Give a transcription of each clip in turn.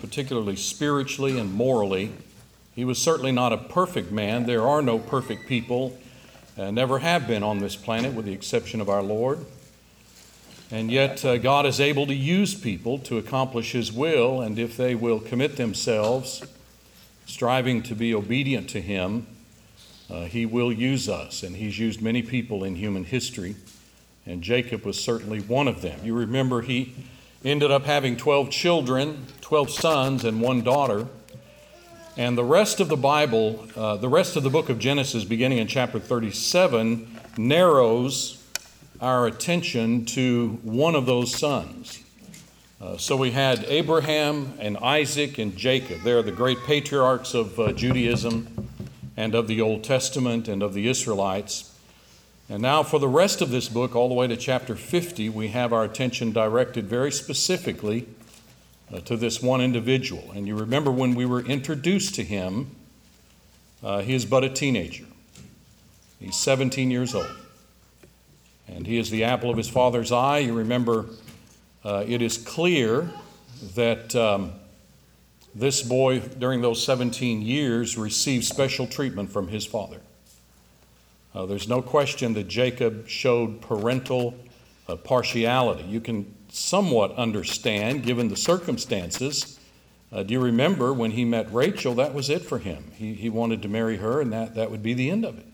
particularly spiritually and morally. He was certainly not a perfect man. There are no perfect people, uh, never have been on this planet, with the exception of our Lord. And yet, uh, God is able to use people to accomplish His will, and if they will commit themselves, striving to be obedient to Him, uh, He will use us. And He's used many people in human history, and Jacob was certainly one of them. You remember he ended up having 12 children, 12 sons, and one daughter. And the rest of the Bible, uh, the rest of the book of Genesis, beginning in chapter 37, narrows our attention to one of those sons. Uh, so we had Abraham and Isaac and Jacob. They're the great patriarchs of uh, Judaism and of the Old Testament and of the Israelites. And now, for the rest of this book, all the way to chapter 50, we have our attention directed very specifically uh, to this one individual. And you remember when we were introduced to him, uh, he is but a teenager. He's 17 years old and he is the apple of his father's eye. You remember, uh, it is clear that um, this boy, during those 17 years, received special treatment from his father. Uh, there's no question that Jacob showed parental uh, partiality. You can somewhat understand, given the circumstances. Uh, do you remember when he met Rachel? That was it for him. He, he wanted to marry her, and that, that would be the end of it.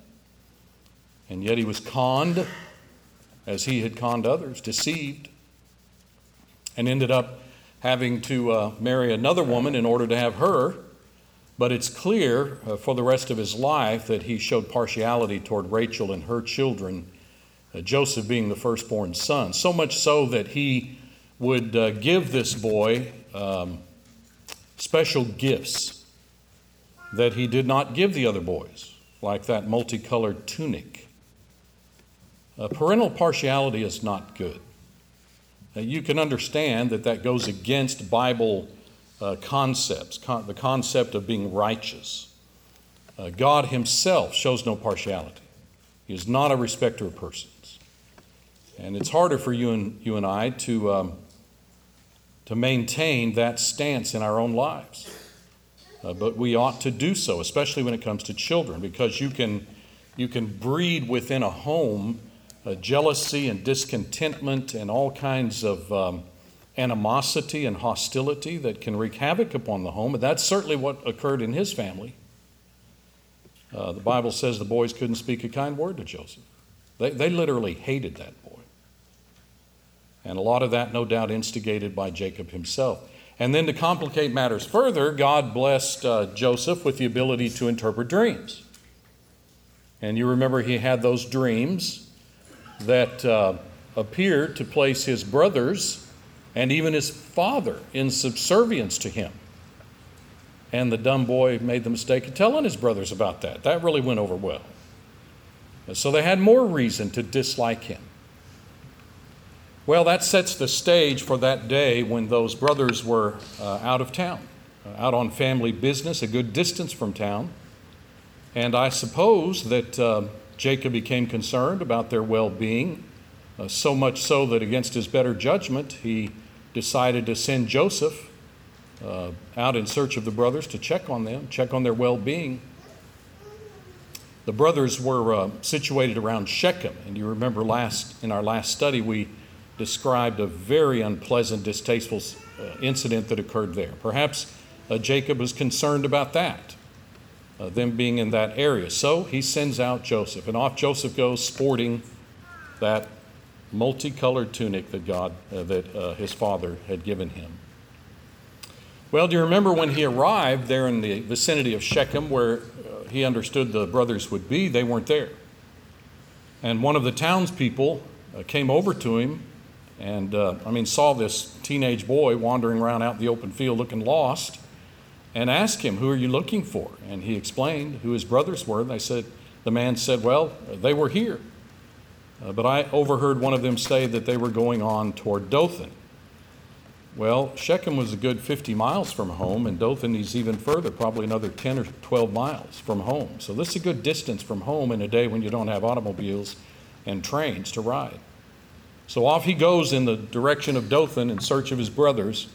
And yet he was conned as he had conned others, deceived, and ended up having to uh, marry another woman in order to have her. But it's clear uh, for the rest of his life that he showed partiality toward Rachel and her children, uh, Joseph being the firstborn son. So much so that he would uh, give this boy um, special gifts that he did not give the other boys, like that multicolored tunic uh, parental partiality is not good. Uh, you can understand that that goes against Bible uh, concepts, con- the concept of being righteous. Uh, God Himself shows no partiality, He is not a respecter of persons. And it's harder for you and, you and I to, um, to maintain that stance in our own lives. Uh, but we ought to do so, especially when it comes to children, because you can, you can breed within a home uh, jealousy and discontentment and all kinds of um, animosity and hostility that can wreak havoc upon the home. And that's certainly what occurred in his family. Uh, the Bible says the boys couldn't speak a kind word to Joseph. They, they literally hated that boy. And a lot of that, no doubt, instigated by Jacob himself. And then to complicate matters further, God blessed uh, Joseph with the ability to interpret dreams. And you remember he had those dreams that uh, appeared to place his brothers and even his father in subservience to him. And the dumb boy made the mistake of telling his brothers about that. That really went over well. So they had more reason to dislike him. Well, that sets the stage for that day when those brothers were uh, out of town, uh, out on family business, a good distance from town. And I suppose that uh, Jacob became concerned about their well being, uh, so much so that against his better judgment, he decided to send Joseph uh, out in search of the brothers to check on them, check on their well being. The brothers were uh, situated around Shechem, and you remember last in our last study we described a very unpleasant, distasteful uh, incident that occurred there. Perhaps uh, Jacob was concerned about that uh, them being in that area. So he sends out Joseph, and off Joseph goes sporting that multicolored tunic that God, uh, that uh, his father had given him. Well, do you remember when he arrived there in the vicinity of Shechem, where uh, he understood the brothers would be? They weren't there. And one of the townspeople uh, came over to him and, uh, I mean, saw this teenage boy wandering around out in the open field looking lost and asked him, Who are you looking for? And he explained who his brothers were. And they said, The man said, Well, they were here. Uh, but I overheard one of them say that they were going on toward Dothan. Well, Shechem was a good 50 miles from home, and Dothan is even further, probably another 10 or 12 miles from home. So this is a good distance from home in a day when you don't have automobiles and trains to ride. So off he goes in the direction of Dothan in search of his brothers.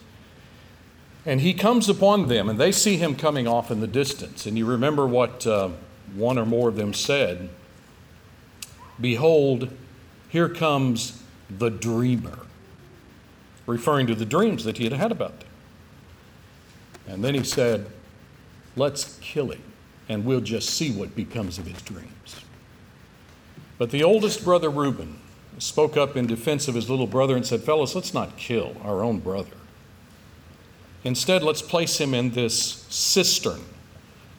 And he comes upon them, and they see him coming off in the distance. And you remember what uh, one or more of them said Behold, here comes the dreamer, referring to the dreams that he had had about them. And then he said, Let's kill him, and we'll just see what becomes of his dreams. But the oldest brother, Reuben, spoke up in defense of his little brother and said, Fellas, let's not kill our own brother. Instead, let's place him in this cistern,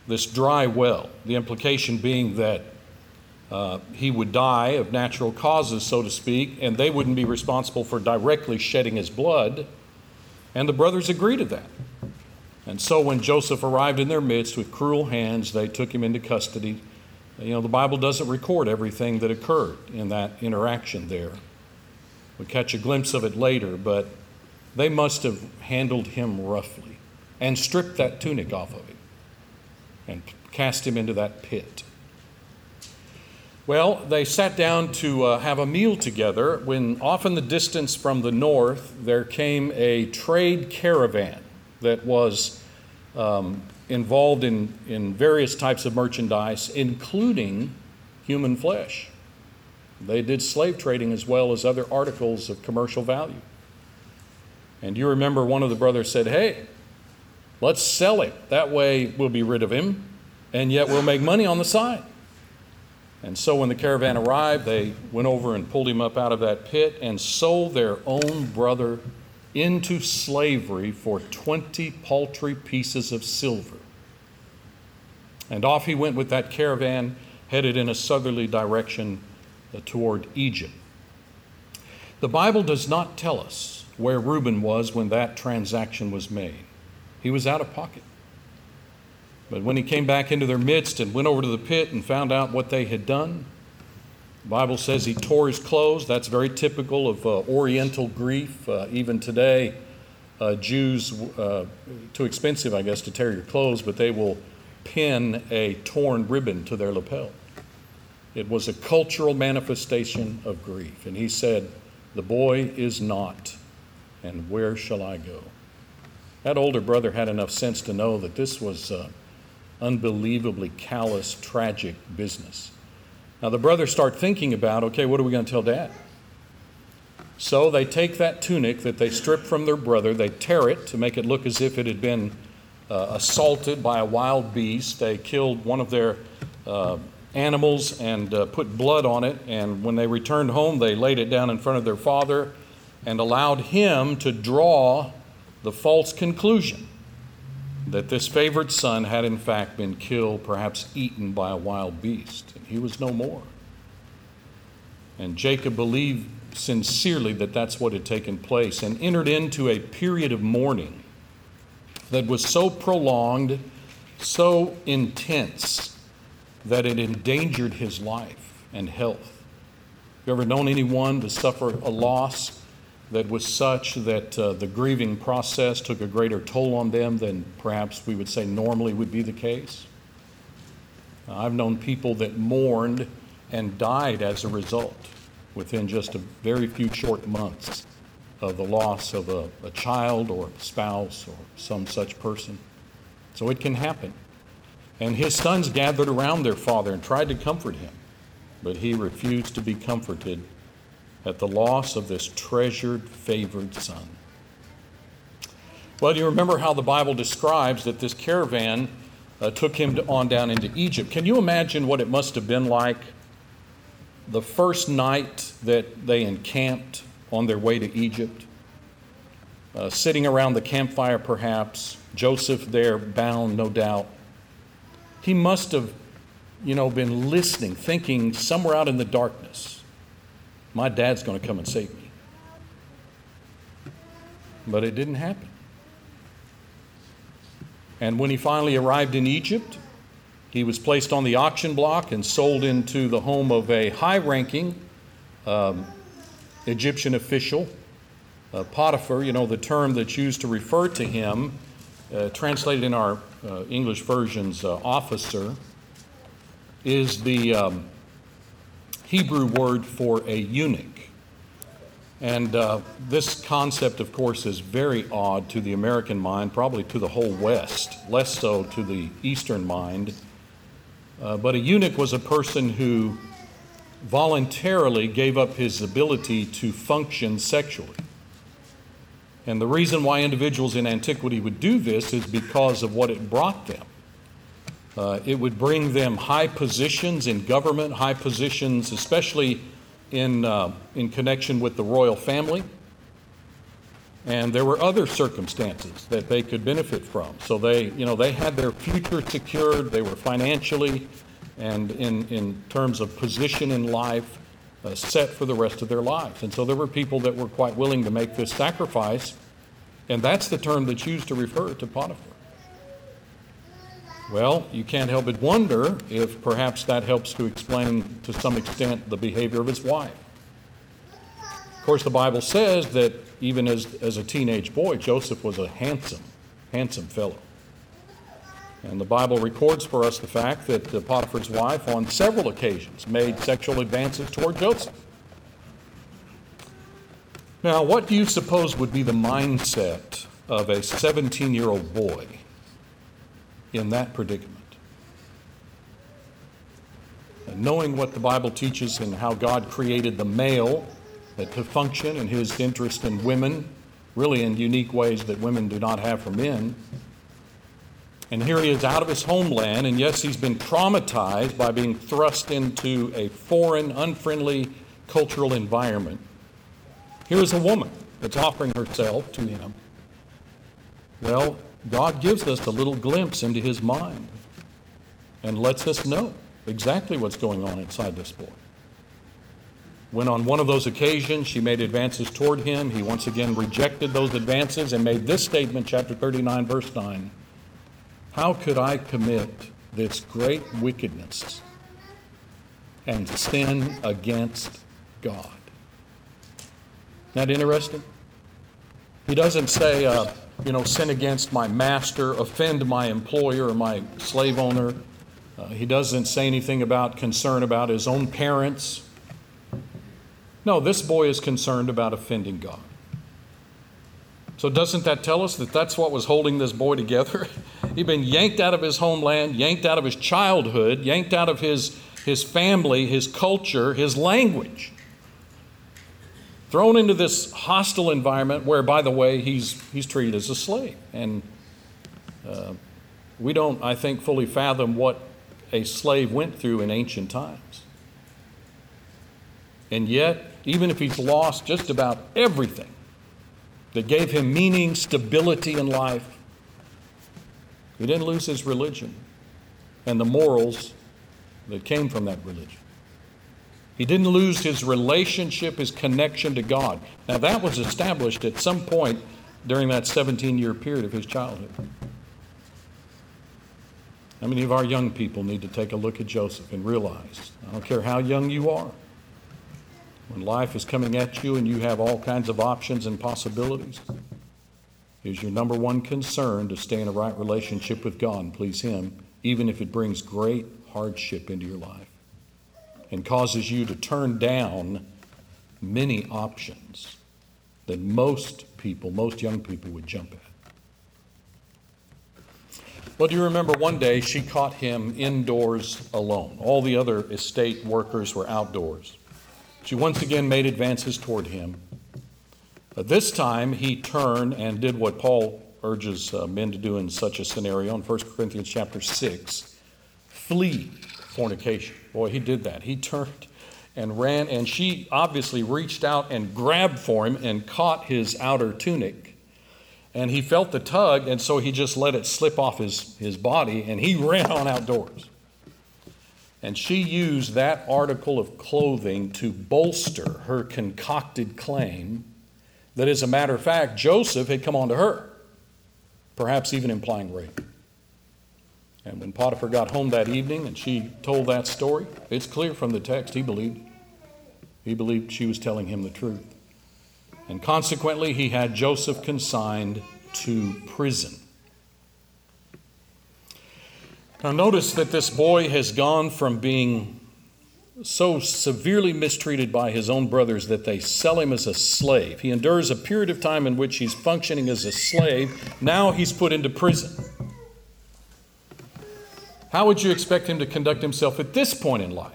this dry well. The implication being that uh, he would die of natural causes, so to speak, and they wouldn't be responsible for directly shedding his blood. And the brothers agreed to that. And so when Joseph arrived in their midst with cruel hands, they took him into custody. You know, the Bible doesn't record everything that occurred in that interaction there. We catch a glimpse of it later, but they must have handled him roughly and stripped that tunic off of him and cast him into that pit. Well, they sat down to uh, have a meal together when, off in the distance from the north, there came a trade caravan that was um, involved in, in various types of merchandise, including human flesh. They did slave trading as well as other articles of commercial value. And you remember one of the brothers said, Hey, let's sell him. That way we'll be rid of him, and yet we'll make money on the side. And so when the caravan arrived, they went over and pulled him up out of that pit and sold their own brother into slavery for 20 paltry pieces of silver. And off he went with that caravan, headed in a southerly direction uh, toward Egypt. The Bible does not tell us where Reuben was when that transaction was made. He was out of pocket. But when he came back into their midst and went over to the pit and found out what they had done, the Bible says he tore his clothes. That's very typical of uh, Oriental grief. Uh, even today, uh, Jews, uh, too expensive, I guess, to tear your clothes, but they will pin a torn ribbon to their lapel. It was a cultural manifestation of grief. And he said, The boy is not and where shall I go? That older brother had enough sense to know that this was uh, unbelievably callous, tragic business. Now the brothers start thinking about okay, what are we going to tell dad? So they take that tunic that they stripped from their brother, they tear it to make it look as if it had been uh, assaulted by a wild beast. They killed one of their uh, animals and uh, put blood on it, and when they returned home, they laid it down in front of their father and allowed him to draw the false conclusion that this favored son had in fact been killed, perhaps eaten by a wild beast, and he was no more. And Jacob believed sincerely that that's what had taken place and entered into a period of mourning that was so prolonged, so intense, that it endangered his life and health. Have You ever known anyone to suffer a loss that was such that uh, the grieving process took a greater toll on them than perhaps we would say normally would be the case. I've known people that mourned and died as a result within just a very few short months of the loss of a, a child or a spouse or some such person. So it can happen. And his sons gathered around their father and tried to comfort him, but he refused to be comforted at the loss of this treasured, favored son. Well, you remember how the Bible describes that this caravan uh, took him on down into Egypt. Can you imagine what it must have been like the first night that they encamped on their way to Egypt? Uh, sitting around the campfire, perhaps, Joseph there, bound, no doubt. He must have, you know, been listening, thinking somewhere out in the darkness my dad's going to come and save me. But it didn't happen. And when he finally arrived in Egypt, he was placed on the auction block and sold into the home of a high ranking um, Egyptian official, uh, Potiphar, you know, the term that's used to refer to him, uh, translated in our uh, English versions, uh, officer, is the um, Hebrew word for a eunuch. And uh, this concept, of course, is very odd to the American mind, probably to the whole West, less so to the Eastern mind. Uh, but a eunuch was a person who voluntarily gave up his ability to function sexually. And the reason why individuals in antiquity would do this is because of what it brought them. Uh, it would bring them high positions in government, high positions, especially in, uh, in connection with the royal family. And there were other circumstances that they could benefit from. So they, you know, they had their future secured. They were financially and in, in terms of position in life uh, set for the rest of their lives. And so there were people that were quite willing to make this sacrifice. And that's the term that's used to refer to Potiphar. Well, you can't help but wonder if perhaps that helps to explain to some extent the behavior of his wife. Of course, the Bible says that even as, as a teenage boy, Joseph was a handsome, handsome fellow. And the Bible records for us the fact that uh, Potiphar's wife, on several occasions, made sexual advances toward Joseph. Now, what do you suppose would be the mindset of a 17 year old boy in that predicament. And knowing what the Bible teaches and how God created the male to function and his interest in women, really in unique ways that women do not have for men. And here he is out of his homeland, and yes, he's been traumatized by being thrust into a foreign, unfriendly cultural environment. Here is a woman that's offering herself to him. Well, God gives us a little glimpse into his mind and lets us know exactly what's going on inside this boy. When on one of those occasions she made advances toward him, he once again rejected those advances and made this statement, chapter 39, verse 9 How could I commit this great wickedness and sin against God? Isn't that interesting? He doesn't say, uh, you know, sin against my master, offend my employer or my slave owner. Uh, he doesn't say anything about concern about his own parents. No, this boy is concerned about offending God. So, doesn't that tell us that that's what was holding this boy together? He'd been yanked out of his homeland, yanked out of his childhood, yanked out of his, his family, his culture, his language thrown into this hostile environment where, by the way, he's, he's treated as a slave. And uh, we don't, I think, fully fathom what a slave went through in ancient times. And yet, even if he's lost just about everything that gave him meaning, stability in life, he didn't lose his religion and the morals that came from that religion. He didn't lose his relationship, his connection to God. Now, that was established at some point during that 17 year period of his childhood. How many of our young people need to take a look at Joseph and realize, I don't care how young you are, when life is coming at you and you have all kinds of options and possibilities, is your number one concern to stay in a right relationship with God and please Him, even if it brings great hardship into your life and causes you to turn down many options that most people, most young people, would jump at. Well, do you remember one day she caught him indoors alone? All the other estate workers were outdoors. She once again made advances toward him. But this time he turned and did what Paul urges uh, men to do in such a scenario in 1 Corinthians chapter 6 flee fornication. Boy, he did that. He turned and ran, and she obviously reached out and grabbed for him and caught his outer tunic. And he felt the tug, and so he just let it slip off his, his body, and he ran on outdoors. And she used that article of clothing to bolster her concocted claim that, as a matter of fact, Joseph had come on to her, perhaps even implying rape. And when Potiphar got home that evening and she told that story, it's clear from the text he believed. He believed she was telling him the truth. And consequently, he had Joseph consigned to prison. Now, notice that this boy has gone from being so severely mistreated by his own brothers that they sell him as a slave. He endures a period of time in which he's functioning as a slave. Now he's put into prison. How would you expect him to conduct himself at this point in life?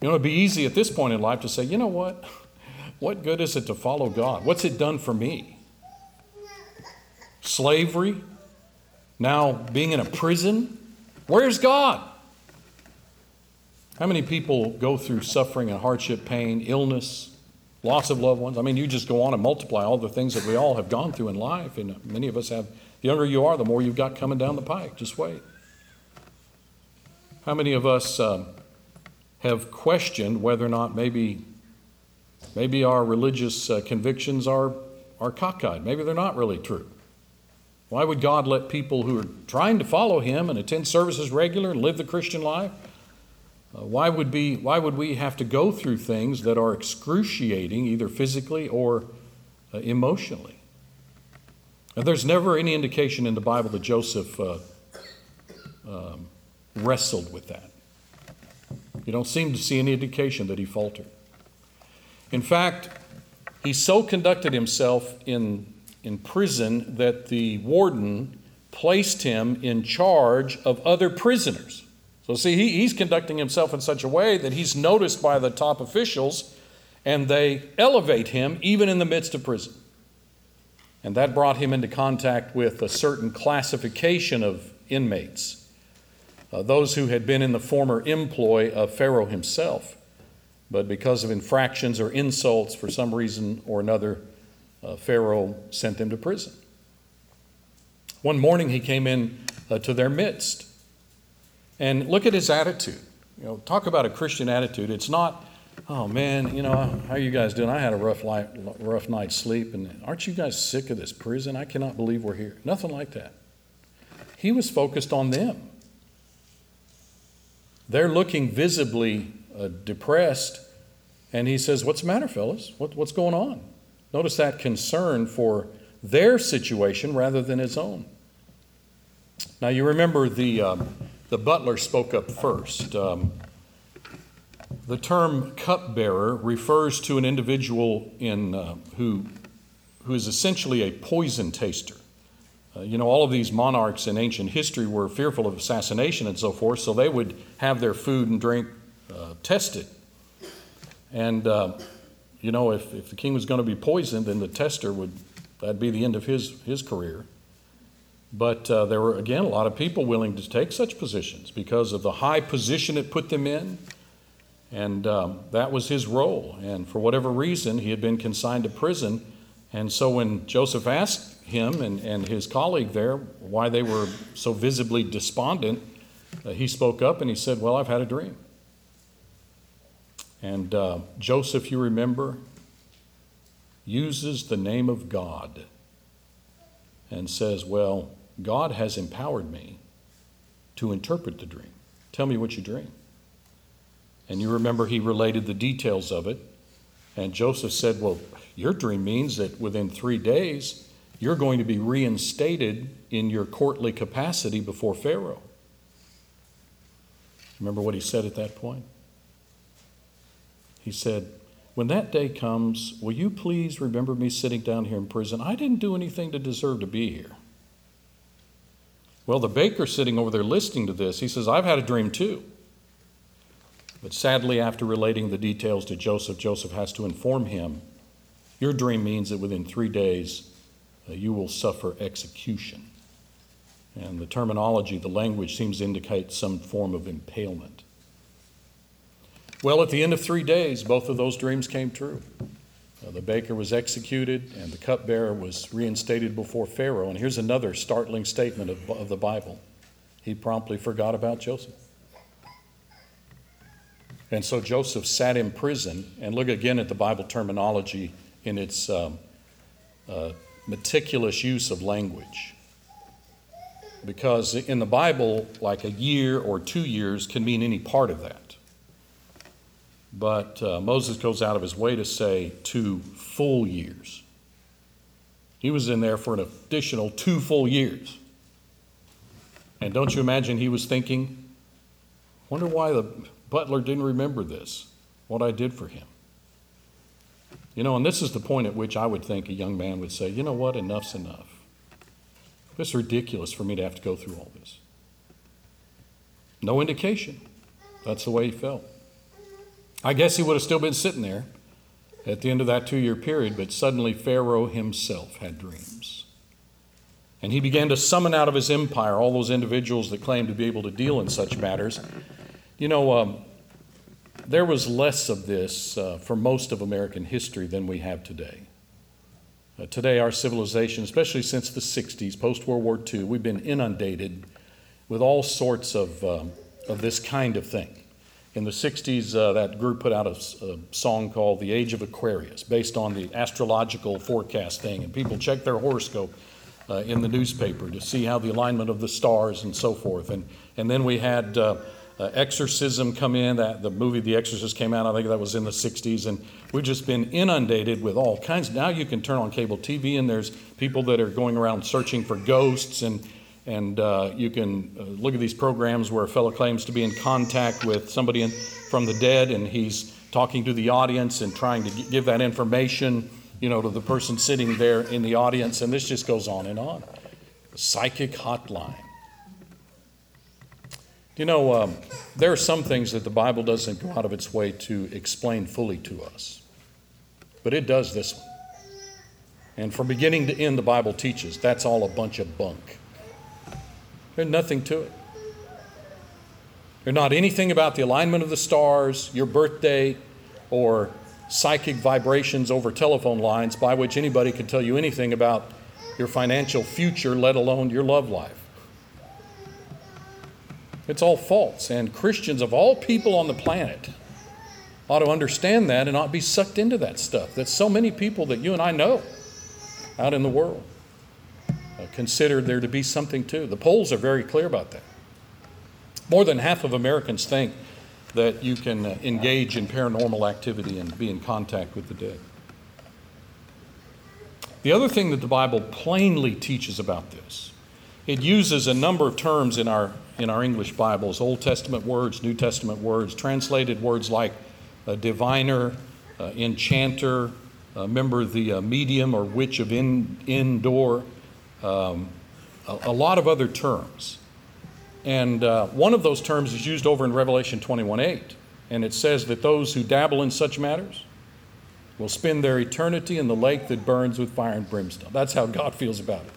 You know, it'd be easy at this point in life to say, you know what? What good is it to follow God? What's it done for me? Slavery? Now being in a prison? Where's God? How many people go through suffering and hardship, pain, illness, loss of loved ones? I mean, you just go on and multiply all the things that we all have gone through in life, and many of us have. The younger you are, the more you've got coming down the pike. Just wait. How many of us um, have questioned whether or not maybe, maybe our religious uh, convictions are, are cockeyed? Maybe they're not really true. Why would God let people who are trying to follow Him and attend services regular and live the Christian life? Uh, why, would be, why would we have to go through things that are excruciating, either physically or uh, emotionally? And there's never any indication in the Bible that Joseph uh, um, wrestled with that. You don't seem to see any indication that he faltered. In fact, he so conducted himself in, in prison that the warden placed him in charge of other prisoners. So, see, he, he's conducting himself in such a way that he's noticed by the top officials and they elevate him even in the midst of prison. And that brought him into contact with a certain classification of inmates, uh, those who had been in the former employ of Pharaoh himself, but because of infractions or insults for some reason or another, uh, Pharaoh sent them to prison. One morning he came in uh, to their midst and look at his attitude. You know, talk about a Christian attitude. It's not, oh man, you know, how are you guys doing? I had a rough, light, rough night's sleep, and aren't you guys sick of this prison? I cannot believe we're here. Nothing like that. He was focused on them. They're looking visibly uh, depressed, and he says, What's the matter, fellas? What, what's going on? Notice that concern for their situation rather than his own. Now, you remember the. Um, the butler spoke up first. Um, the term cupbearer refers to an individual in, uh, who, who is essentially a poison taster. Uh, you know, all of these monarchs in ancient history were fearful of assassination and so forth, so they would have their food and drink uh, tested. And, uh, you know, if, if the king was going to be poisoned, then the tester would, that'd be the end of his, his career. But uh, there were, again, a lot of people willing to take such positions because of the high position it put them in. And um, that was his role. And for whatever reason, he had been consigned to prison. And so when Joseph asked him and, and his colleague there why they were so visibly despondent, uh, he spoke up and he said, Well, I've had a dream. And uh, Joseph, you remember, uses the name of God and says, Well, God has empowered me to interpret the dream. Tell me what you dream. And you remember he related the details of it. And Joseph said, Well, your dream means that within three days, you're going to be reinstated in your courtly capacity before Pharaoh. Remember what he said at that point? He said, When that day comes, will you please remember me sitting down here in prison? I didn't do anything to deserve to be here. Well, the baker sitting over there listening to this, he says, I've had a dream too. But sadly, after relating the details to Joseph, Joseph has to inform him your dream means that within three days you will suffer execution. And the terminology, the language seems to indicate some form of impalement. Well, at the end of three days, both of those dreams came true. Uh, the baker was executed, and the cupbearer was reinstated before Pharaoh. And here's another startling statement of, of the Bible he promptly forgot about Joseph. And so Joseph sat in prison, and look again at the Bible terminology in its um, uh, meticulous use of language. Because in the Bible, like a year or two years can mean any part of that. But uh, Moses goes out of his way to say two full years. He was in there for an additional two full years. And don't you imagine he was thinking, wonder why the butler didn't remember this, what I did for him. You know, and this is the point at which I would think a young man would say, you know what, enough's enough. It's ridiculous for me to have to go through all this. No indication. That's the way he felt. I guess he would have still been sitting there at the end of that two year period, but suddenly Pharaoh himself had dreams. And he began to summon out of his empire all those individuals that claimed to be able to deal in such matters. You know, um, there was less of this uh, for most of American history than we have today. Uh, today, our civilization, especially since the 60s, post World War II, we've been inundated with all sorts of, um, of this kind of thing. In the 60s, uh, that group put out a, a, song called The Age of Aquarius, based on the astrological forecast thing. And people checked their horoscope uh, in the newspaper to see how the alignment of the stars and so forth. And, and then we had uh, Exorcism come in. That, the movie The Exorcist came out, I think that was in the 60s. And we've just been inundated with all kinds. Now you can turn on cable TV, and there's people that are going around searching for ghosts and and uh, you can uh, look at these programs where a fellow claims to be in contact with somebody in, from the dead, and he's talking to the audience and trying to give that information, you know, to the person sitting there in the audience. And this just goes on and on. Psychic hotline. You know, um, there are some things that the Bible doesn't go out of its way to explain fully to us, but it does this one. And from beginning to end, the Bible teaches that's all a bunch of bunk. There's nothing to it. There's not anything about the alignment of the stars, your birthday, or psychic vibrations over telephone lines by which anybody can tell you anything about your financial future, let alone your love life. It's all false. And Christians of all people on the planet ought to understand that and not be sucked into that stuff. That so many people that you and I know out in the world uh, consider there to be something to. The polls are very clear about that. More than half of Americans think that you can uh, engage in paranormal activity and be in contact with the dead. The other thing that the Bible plainly teaches about this, it uses a number of terms in our, in our English Bibles Old Testament words, New Testament words, translated words like a diviner, uh, enchanter, uh, remember the uh, medium or witch of in, Endor um, a, a, lot of other terms. And uh, one of those terms is used over in Revelation 21:8, And it says that those who dabble in such matters will spend their eternity in the lake that burns with fire and brimstone. That's how God feels about it.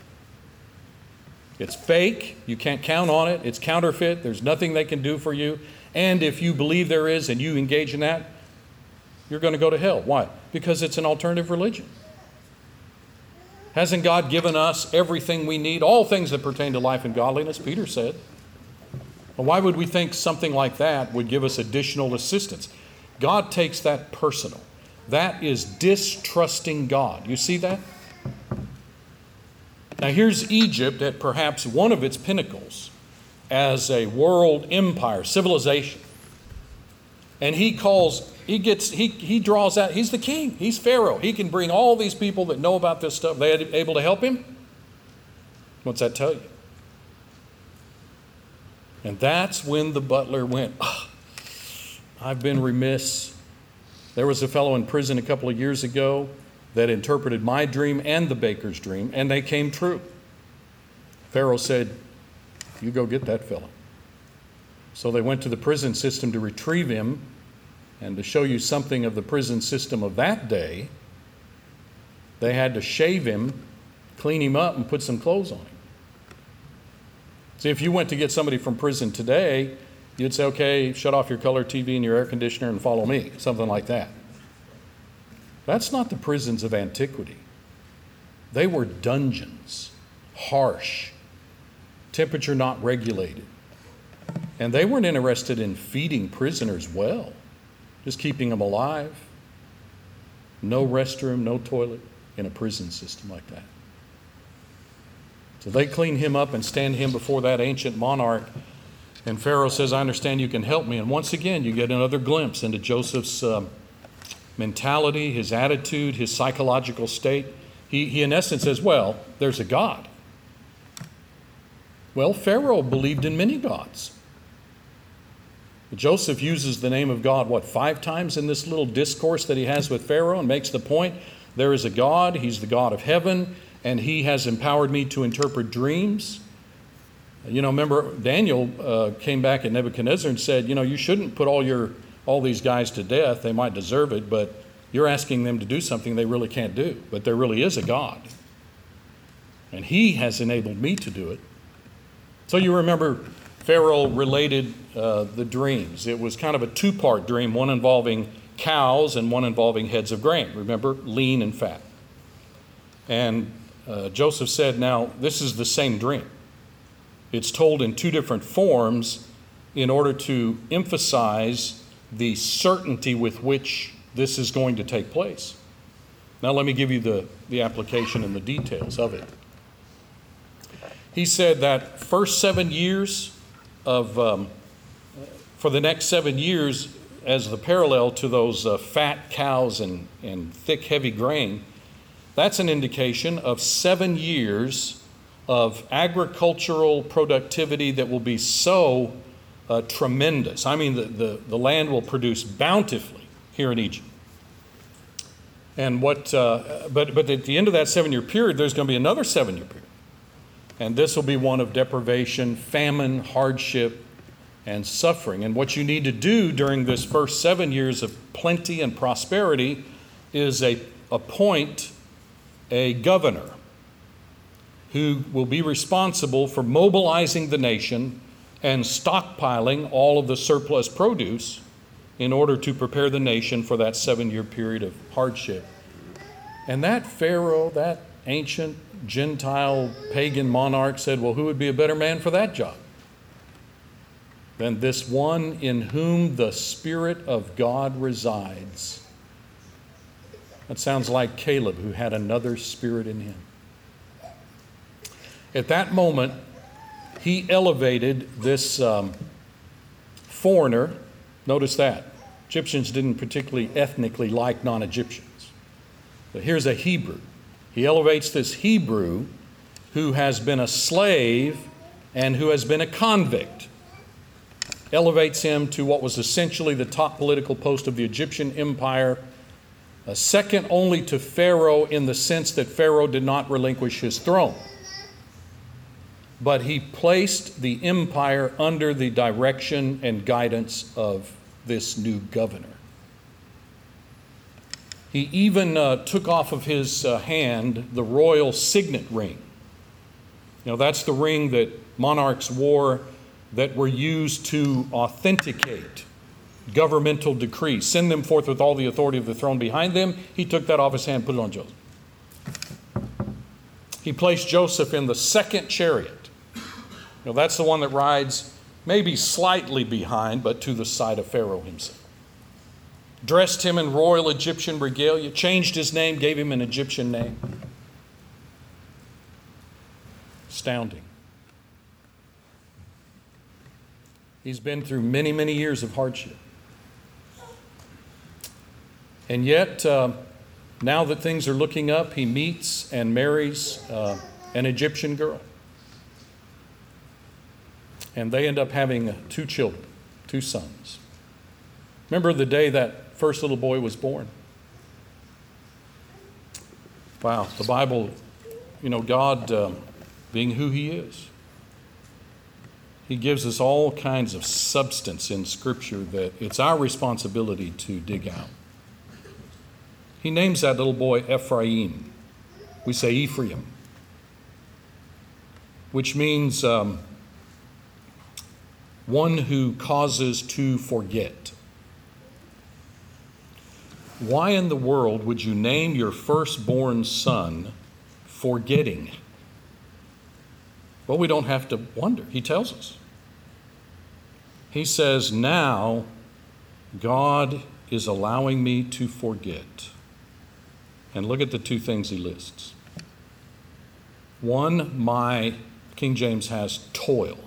It's fake. You can't count on it. It's counterfeit. There's nothing they can do for you. And if you believe there is and you engage in that, you're going to go to hell. Why? Because it's an alternative religion. Hasn't God given us everything we need, all things that pertain to life and godliness? Peter said. Well, why would we think something like that would give us additional assistance? God takes that personal. That is distrusting God. You see that? Now, here's Egypt at perhaps one of its pinnacles as a world empire, civilization. And he calls he gets he he draws out he's the king he's pharaoh. He can bring all these people that know about this stuff they're able to help him? What's that tell you? And that's when the butler went oh, i've been remiss. There was a fellow in prison a couple of years ago that interpreted my dream and the baker's dream and they came true pharaoh said you go get that fellow so they went to the prison system to retrieve him and to show you something of the prison system of that day, they had to shave him, clean him up, and put some clothes on him. See, if you went to get somebody from prison today, you'd say, okay, shut off your color TV and your air conditioner and follow me, something like that. That's not the prisons of antiquity. They were dungeons, harsh, temperature not regulated. And they weren't interested in feeding prisoners well just keeping them alive. No restroom, no toilet in a prison system like that. So they clean him up and stand him before that ancient monarch. And Pharaoh says, I understand you can help me. And once again, you get another glimpse into Joseph's um, mentality, his attitude, his psychological state. He, he, in essence, says, Well, there's a God. Well, Pharaoh believed in many gods. Joseph uses the name of God, what, five times in this little discourse that he has with Pharaoh and makes the point there is a God, he's the God of heaven, and he has empowered me to interpret dreams. You know, remember Daniel uh, came back at Nebuchadnezzar and said, you know, you shouldn't put all your all these guys to death. They might deserve it, but you're asking them to do something they really can't do. But there really is a God. And he has enabled me to do it. So you remember Pharaoh related uh, the dreams. It was kind of a two part dream, one involving cows and one involving heads of grain. Remember, lean and fat. And uh, Joseph said, Now, this is the same dream. It's told in two different forms in order to emphasize the certainty with which this is going to take place. Now, let me give you the, the application and the details of it. He said that first seven years of, um, for the next seven years, as the parallel to those uh, fat cows and, and thick, heavy grain, that's an indication of seven years of agricultural productivity that will be so uh, tremendous. I mean, the, the, the, land will produce bountifully here in Egypt. And what, uh, but, but at the end of that seven year period, there's going to be another seven year period. And this will be one of deprivation, famine, hardship, and suffering. And what you need to do during this first seven years of plenty and prosperity is a, appoint a governor who will be responsible for mobilizing the nation and stockpiling all of the surplus produce in order to prepare the nation for that seven year period of hardship. And that Pharaoh, that ancient Gentile pagan monarch, said, Well, who would be a better man for that job? than this one in whom the Spirit of God resides. That sounds like Caleb, who had another spirit in him. At that moment, he elevated this um, foreigner. Notice that. Egyptians didn't particularly ethnically like non Egyptians. But here's a Hebrew. He elevates this Hebrew who has been a slave and who has been a convict elevates him to what was essentially the top political post of the Egyptian empire, second only to Pharaoh in the sense that Pharaoh did not relinquish his throne. But he placed the empire under the direction and guidance of this new governor. He even uh, took off of his uh, hand the royal signet ring. Now, that's the ring that monarchs wore that were used to authenticate governmental decrees, send them forth with all the authority of the throne behind them. He took that off his hand, put it on Joseph. He placed Joseph in the second chariot. Know, that's the one that rides maybe slightly behind, but to the side of Pharaoh himself. Dressed him in royal Egyptian regalia, changed his name, gave him an Egyptian name. Astounding. He's been through many, many years of hardship. And yet, uh, now that things are looking up, he meets and marries uh, an Egyptian girl. And they end up having two children, two sons. Remember the day that first little boy was born? Wow, the Bible, you know, God um, being who He is, he gives us all kinds of substance in Scripture that it's our responsibility to dig out. He names that little boy Ephraim. We say Ephraim, which means um, one who causes to forget. Why in the world would you name your firstborn son forgetting? Well, we don't have to wonder. He tells us. He says, Now God is allowing me to forget. And look at the two things he lists. One, my, King James has toil.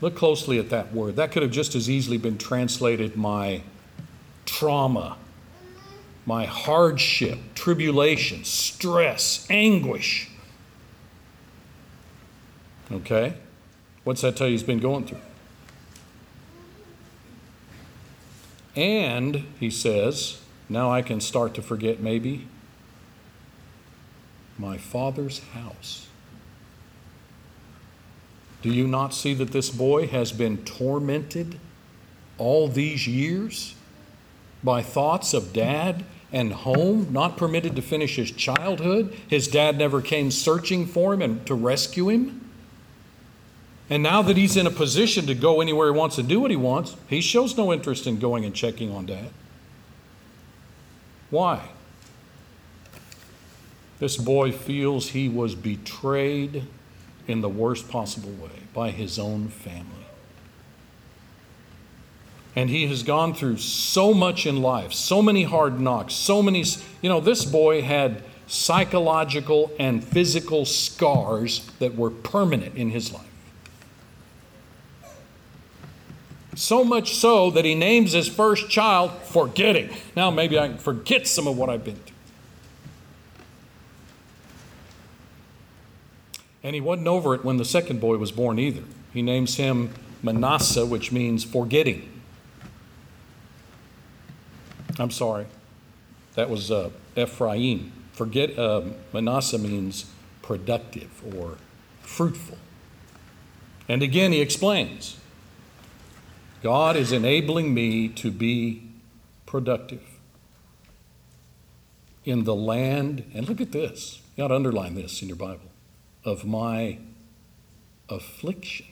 Look closely at that word. That could have just as easily been translated my trauma, my hardship, tribulation, stress, anguish. Okay? What's that tell you he's been going through? And, he says, now I can start to forget maybe, my father's house. Do you not see that this boy has been tormented all these years by thoughts of dad and home, not permitted to finish his childhood? His dad never came searching for him and to rescue him. And now that he's in a position to go anywhere he wants and do what he wants, he shows no interest in going and checking on dad. Why? This boy feels he was betrayed in the worst possible way by his own family. And he has gone through so much in life, so many hard knocks, so many, you know, this boy had psychological and physical scars that were permanent in his life. So much so that he names his first child Forgetting. Now maybe I can forget some of what I've been through. And he wasn't over it when the second boy was born either. He names him Manasseh, which means forgetting. I'm sorry. That was uh, Ephraim. Forget uh, Manasseh means productive or fruitful. And again, he explains God is enabling me to be productive in the land. And look at this. You ought to underline this in your Bible of my affliction.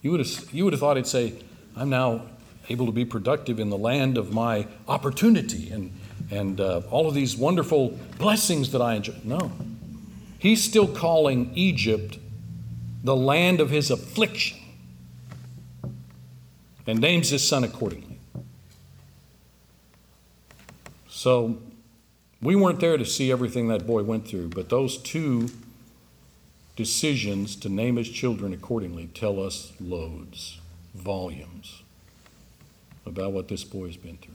You would have, you would have thought he'd say, I'm now able to be productive in the land of my opportunity and, and uh, all of these wonderful blessings that I enjoy. No. He's still calling Egypt the land of his affliction and names his son accordingly. So we weren't there to see everything that boy went through, but those two decisions to name his children accordingly tell us loads, volumes about what this boy has been through.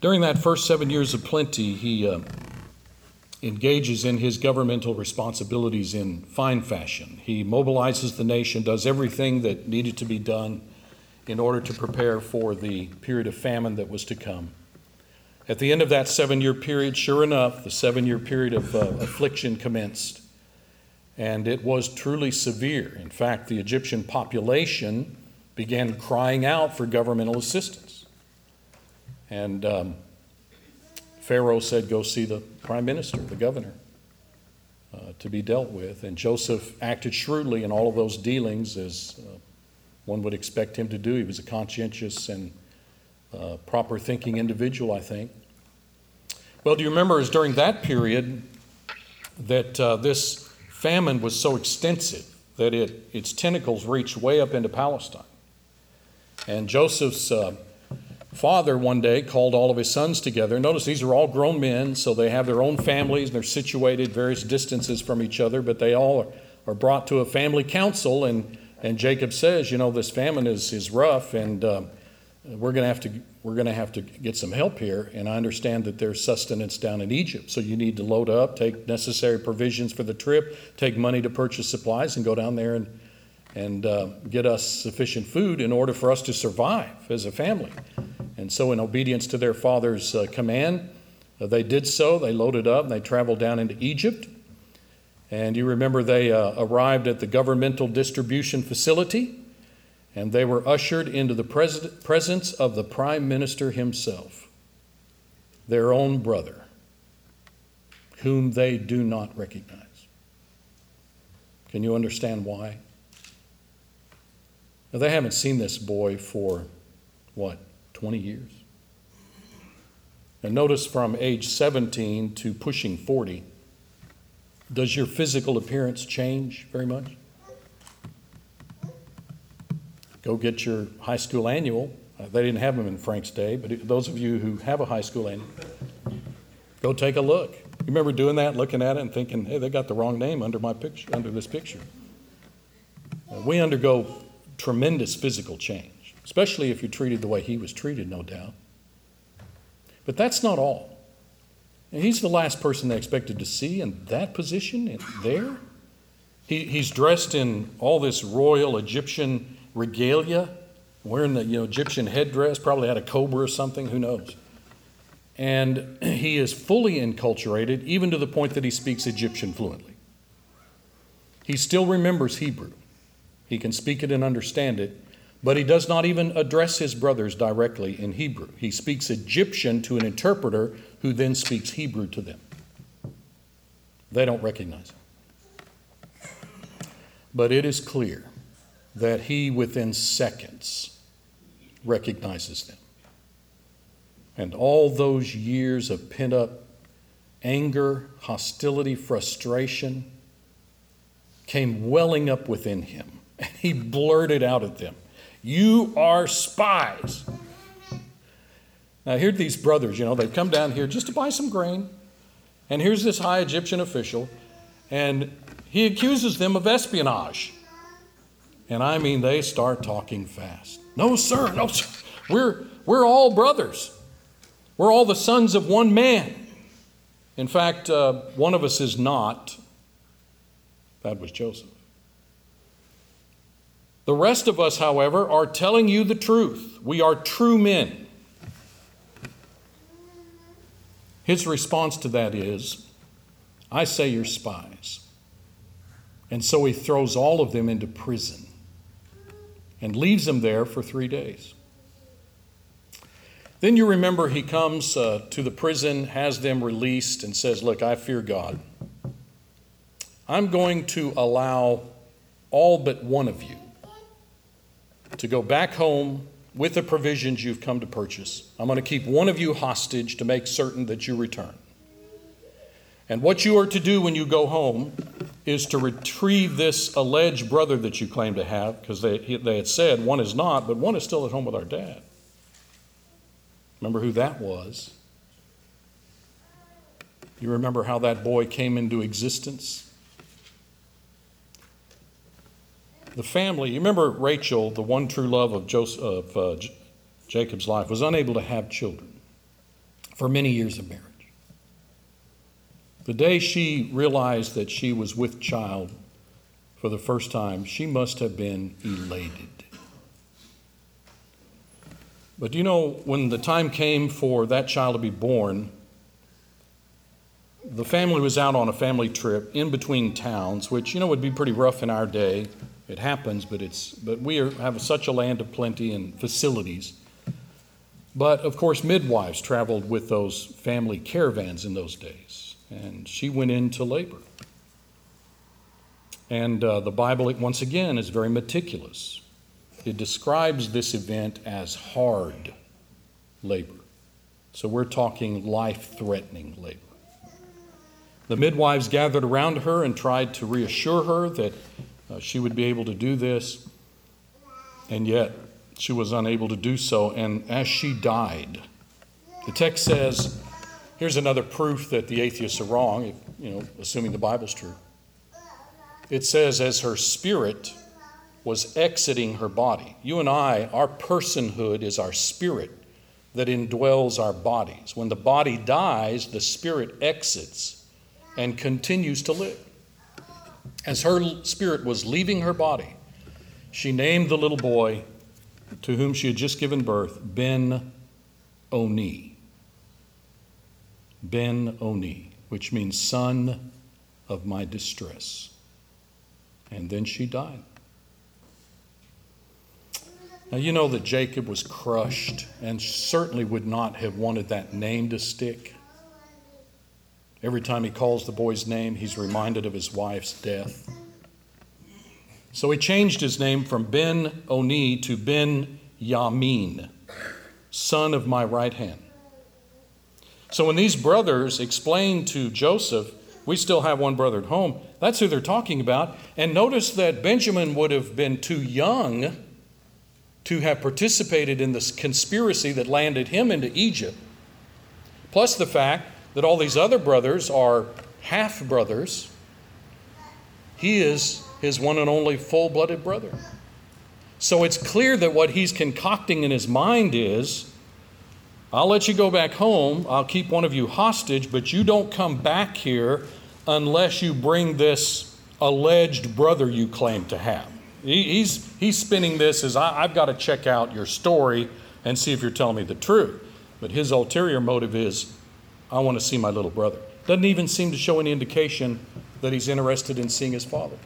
During that first seven years of plenty, he uh, engages in his governmental responsibilities in fine fashion. He mobilizes the nation, does everything that needed to be done in order to prepare for the period of famine that was to come. At the end of that seven year period, sure enough, the seven year period of uh, affliction commenced. And it was truly severe. In fact, the Egyptian population began crying out for governmental assistance. And um, Pharaoh said, Go see the prime minister, the governor, uh, to be dealt with. And Joseph acted shrewdly in all of those dealings as uh, one would expect him to do. He was a conscientious and uh, proper thinking individual, I think. Well, do you remember was during that period that uh, this famine was so extensive that it, its tentacles reached way up into Palestine? And Joseph's uh, father one day called all of his sons together. Notice these are all grown men, so they have their own families and they're situated various distances from each other, but they all are, brought to a family council. And, and Jacob says, You know, this famine is, is rough, and uh, we're going to have to we're going to have to get some help here and i understand that there's sustenance down in egypt. So you need to load up take necessary provisions for the trip take money to purchase supplies and go down there and and uh, get us sufficient food in order for us to survive as a family. And so in obedience to their father's uh, command uh, they did so. They loaded up and they traveled down into egypt. And you remember they uh, arrived at the governmental distribution facility and they were ushered into the pres- presence of the prime minister himself, their own brother, whom they do not recognize. Can you understand why? Now, they haven't seen this boy for what, 20 years? And notice from age 17 to pushing 40, does your physical appearance change very much? Go get your high school annual. Uh, they didn't have them in Frank's day, but those of you who have a high school annual, go take a look. You remember doing that, looking at it, and thinking, "Hey, they got the wrong name under my picture, under this picture." Uh, we undergo tremendous physical change, especially if you're treated the way he was treated, no doubt. But that's not all. And he's the last person they expected to see in that position there. He, he's dressed in all this royal Egyptian regalia, wearing the you know, Egyptian headdress, probably had a cobra or something, who knows. And he is fully enculturated, even to the point that he speaks Egyptian fluently. He still remembers Hebrew. He can speak it and understand it, but he does not even address his brothers directly in Hebrew. He speaks Egyptian to an interpreter who then speaks Hebrew to them. They don't recognize him. But it is clear that he, within seconds, recognizes them. And all those years of pent up anger, hostility, frustration came welling up within him. And he blurted out at them, You are spies. Now, here these brothers, you know, they've come down here just to buy some grain. And here's this high Egyptian official, and he accuses them of espionage. And I mean, they start talking fast. No, sir, no, sir. We're, we're all brothers. We're all the sons of one man. In fact, uh, one of us is not. That was Joseph. The rest of us, however, are telling you the truth. We are true men. His response to that is, I say you're spies. And so he throws all of them into prison and leaves them there for three days. Then you remember he comes uh, to the prison, has them released, and says, Look, I fear God. I'm going to allow all but one of you to go back home with the provisions you've come to purchase. I'm going to keep one of you hostage to make certain that you return. And what you are to do when you go home is to retrieve this alleged brother that you claim to have, because they, they had said one is not, but one is still at home with our dad. Remember who that was? You remember how that boy came into existence? The family, you remember Rachel, the one true love of, Joseph, of uh, Jacob's life, was unable to have children for many years of marriage. The day she realized that she was with child for the first time, she must have been elated. But you know, when the time came for that child to be born, the family was out on a family trip in between towns, which you know would be pretty rough in our day. It happens, but it's but we are, have such a land of plenty and facilities. But of course, midwives traveled with those family caravans in those days and she went into labor. And uh, the Bible, once again, is very meticulous. It describes this event as hard labor. So we're talking life threatening labor. The midwives gathered around her and tried to reassure her that uh, she would be able to do this, and yet she was unable to do so. And as she died, the text says, Here's another proof that the atheists are wrong, you know, assuming the Bible's true. It says, as her spirit was exiting her body. You and I, our personhood is our spirit that indwells our bodies. When the body dies, the spirit exits and continues to live. As her spirit was leaving her body, she named the little boy to whom she had just given birth Ben Oni. Ben Oni, which means son of my distress. And then she died. Now, you know that Jacob was crushed and certainly would not have wanted that name to stick. Every time he calls the boy's name, he's reminded of his wife's death. So he changed his name from Ben Oni to Ben Yamin, son of my right hand. So when these brothers explain to Joseph, we still have one brother at home, that's who they're talking about. And notice that Benjamin would have been too young to have participated in this conspiracy that landed him into Egypt. Plus the fact that all these other brothers are half brothers. He is his one and only full blooded brother. So it's clear that what he's concocting in his mind is I'll let you go back home. I'll keep one of you hostage, but you don't come back here unless you bring this alleged brother you claim to have. He's, he's spinning this as I, I've got to check out your story and see if you're telling me the truth. But his ulterior motive is, I want to see my little brother. Doesn't even seem to show any indication that he's interested in seeing his father.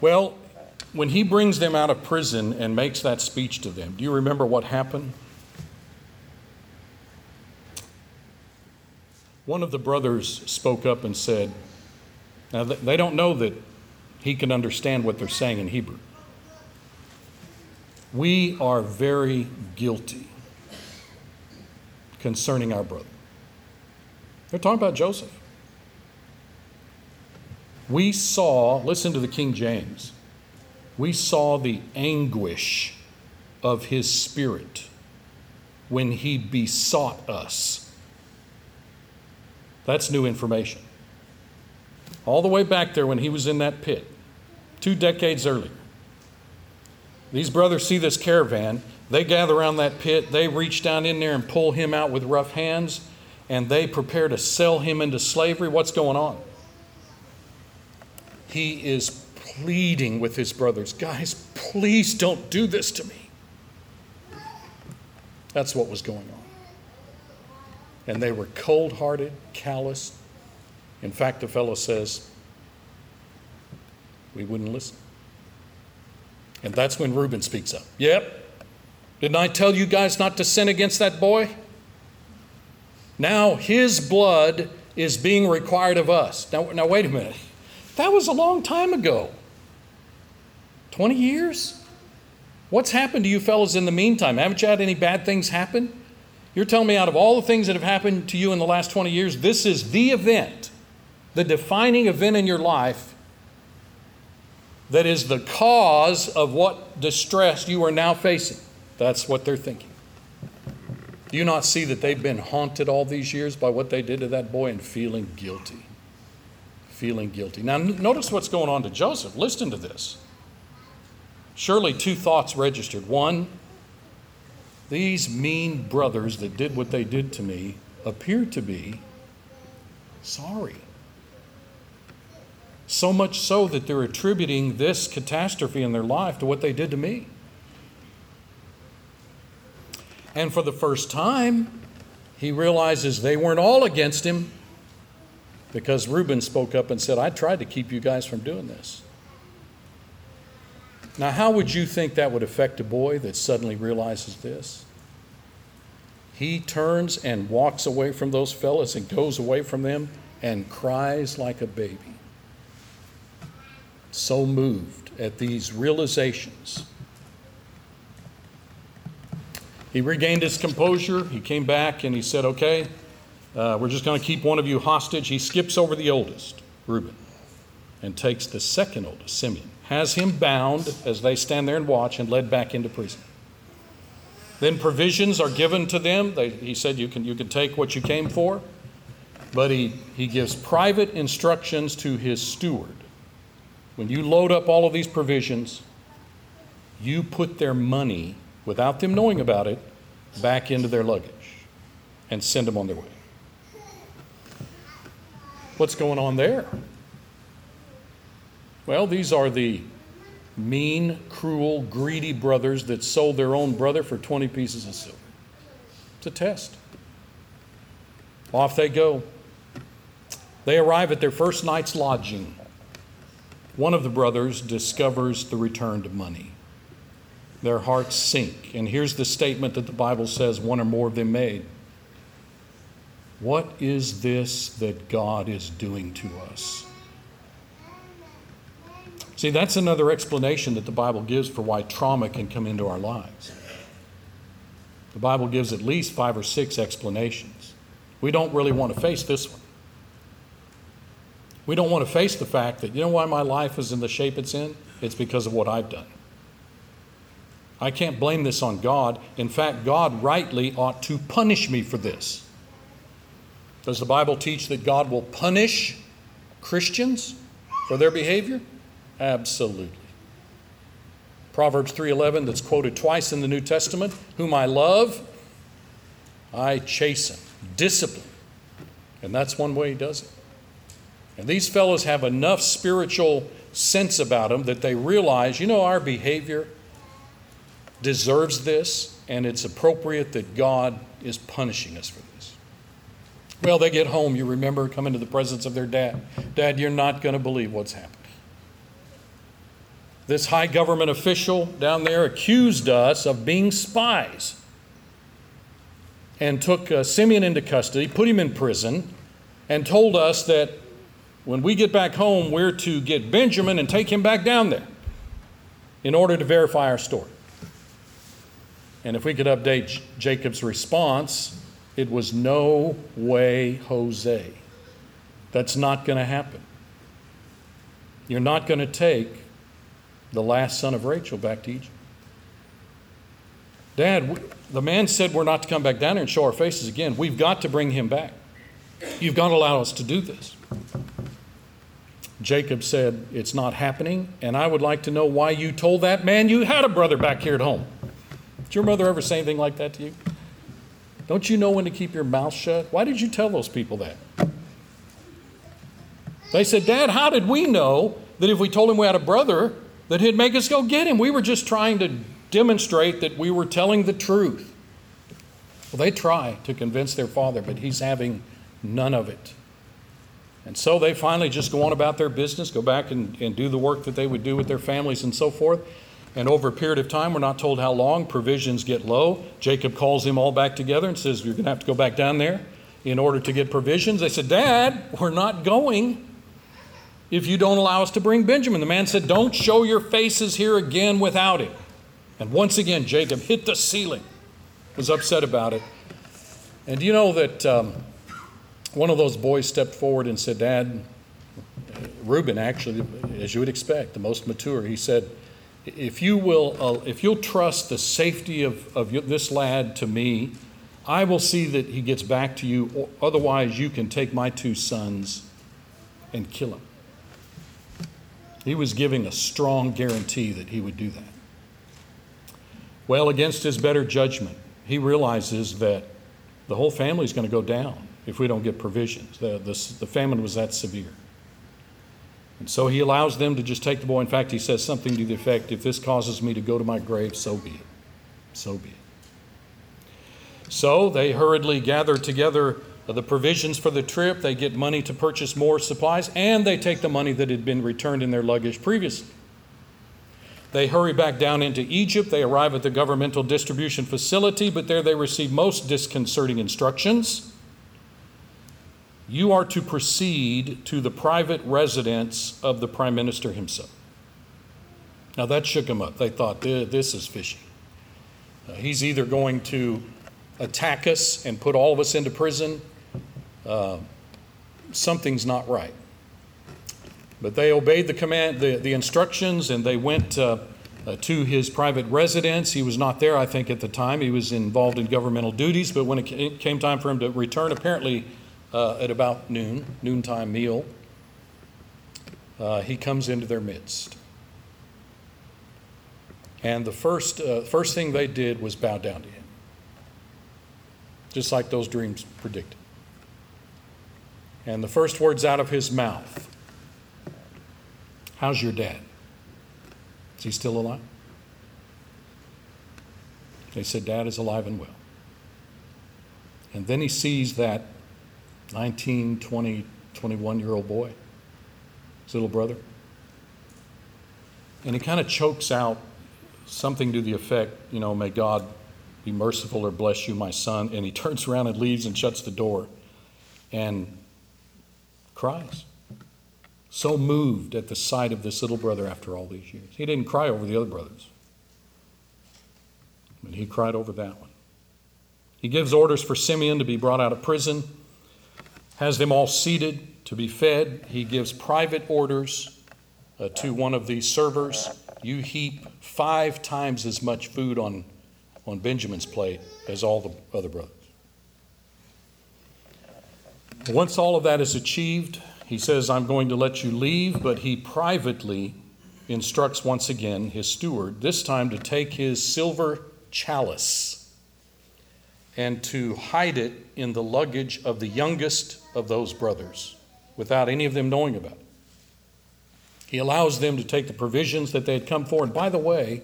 Well, when he brings them out of prison and makes that speech to them, do you remember what happened? One of the brothers spoke up and said, Now, they don't know that he can understand what they're saying in Hebrew. We are very guilty concerning our brother. They're talking about Joseph. We saw, listen to the King James, we saw the anguish of his spirit when he besought us. That's new information. All the way back there when he was in that pit, two decades earlier. These brothers see this caravan. They gather around that pit. They reach down in there and pull him out with rough hands, and they prepare to sell him into slavery. What's going on? He is pleading with his brothers Guys, please don't do this to me. That's what was going on. And they were cold hearted, callous. In fact, the fellow says, We wouldn't listen. And that's when Reuben speaks up. Yep. Didn't I tell you guys not to sin against that boy? Now his blood is being required of us. Now, now wait a minute. That was a long time ago. 20 years? What's happened to you fellows in the meantime? Haven't you had any bad things happen? You're telling me out of all the things that have happened to you in the last 20 years, this is the event, the defining event in your life that is the cause of what distress you are now facing. That's what they're thinking. Do you not see that they've been haunted all these years by what they did to that boy and feeling guilty? Feeling guilty. Now, notice what's going on to Joseph. Listen to this. Surely two thoughts registered. One, these mean brothers that did what they did to me appear to be sorry. So much so that they're attributing this catastrophe in their life to what they did to me. And for the first time, he realizes they weren't all against him because Reuben spoke up and said, I tried to keep you guys from doing this. Now, how would you think that would affect a boy that suddenly realizes this? He turns and walks away from those fellas and goes away from them and cries like a baby so moved at these realizations. He regained his composure. He came back and he said, Okay, uh, we're just going to keep one of you hostage. He skips over the oldest, Reuben, and takes the second oldest, Simeon, has him bound as they stand there and watch and led back into prison. Then provisions are given to them. They, he said, you can, you can take what you came for. But he, he gives private instructions to his steward when you load up all of these provisions, you put their money, without them knowing about it, back into their luggage and send them on their way. What's going on there? Well, these are the mean, cruel, greedy brothers that sold their own brother for 20 pieces of silver. It's a test. Off they go. They arrive at their first night's lodging one of the brothers discovers the returned money. Their hearts sink. And here's the statement that the Bible says one or more of them made What is this that God is doing to us? See, that's another explanation that the Bible gives for why trauma can come into our lives. The Bible gives at least five or six explanations. We don't really want to face this one. We don't want to face the fact that, you know why my life is in the shape it's in? It's because of what I've done. I can't blame this on God. In fact, God rightly ought to punish me for this. Does the Bible teach that God will punish Christians for their behavior? Absolutely. Proverbs 3:11 that's quoted twice in the New Testament, whom I love, I chasten, discipline. And that's one way he does it. And these fellows have enough spiritual sense about them that they realize, you know, our behavior deserves this, and it's appropriate that God is punishing us for this. Well, they get home, you remember, come into the presence of their dad. Dad, you're not going to believe what's happened. This high government official down there accused us of being spies and took uh, Simeon into custody, put him in prison, and told us that when we get back home, we're to get Benjamin and take him back down there in order to verify our story. And if we could update Jacob's response, it was no way, Jose. That's not going to happen. You're not going to take the last son of Rachel back to Egypt. Dad, the man said we're not to come back down here and show our faces again. We've got to bring him back. You've got to allow us to do this. Jacob said, It's not happening, and I would like to know why you told that man you had a brother back here at home. Did your mother ever say anything like that to you? Don't you know when to keep your mouth shut? Why did you tell those people that? They said, Dad, how did we know that if we told him we had a brother, that he'd make us go get him? We were just trying to demonstrate that we were telling the truth. Well, they try to convince their father, but he's having none of it. And so they finally just go on about their business, go back and, and do the work that they would do with their families and so forth. And over a period of time, we're not told how long, provisions get low. Jacob calls them all back together and says, You're going to have to go back down there in order to get provisions. They said, Dad, we're not going if you don't allow us to bring Benjamin. The man said, Don't show your faces here again without him. And once again, Jacob hit the ceiling, was upset about it. And do you know that um, one of those boys stepped forward and said, Dad, Reuben, actually, as you would expect, the most mature, he said, if you will, uh, if you'll trust the safety of, of this lad to me, I will see that he gets back to you. Otherwise, you can take my two sons and kill him. He was giving a strong guarantee that he would do that. Well, against his better judgment, he realizes that the whole family is going to go down if we don't get provisions. The, the, the famine was that severe. And so he allows them to just take the boy. In fact, he says something to the effect if this causes me to go to my grave, so be it. So be it. So they hurriedly gather together the provisions for the trip. They get money to purchase more supplies, and they take the money that had been returned in their luggage previously. They hurry back down into Egypt. They arrive at the governmental distribution facility, but there they receive most disconcerting instructions you are to proceed to the private residence of the prime minister himself. Now that shook them up. They thought, this is fishy. Uh, he's either going to attack us and put all of us into prison, something's not right. But they obeyed the command, the, the instructions, and they went uh, uh, to his private residence. He was not there, I think, at the time. He was involved in governmental duties, but when it came time for him to return, apparently uh, at about noon, noontime meal, uh, he comes into their midst. And the first, uh, first thing they did was bow down to him, just like those dreams predicted. And the first words out of his mouth How's your dad? Is he still alive? They said, Dad is alive and well. And then he sees that 19, 20, 21 year old boy, his little brother. And he kind of chokes out something to the effect, you know, may God be merciful or bless you, my son. And he turns around and leaves and shuts the door and cries. So moved at the sight of this little brother after all these years. He didn't cry over the other brothers, but he cried over that one. He gives orders for Simeon to be brought out of prison has them all seated to be fed. He gives private orders uh, to one of these servers. You heap five times as much food on, on Benjamin's plate as all the other brothers. Once all of that is achieved, he says, I'm going to let you leave, but he privately instructs once again his steward, this time to take his silver chalice and to hide it in the luggage of the youngest of those brothers, without any of them knowing about it. He allows them to take the provisions that they had come for. And by the way,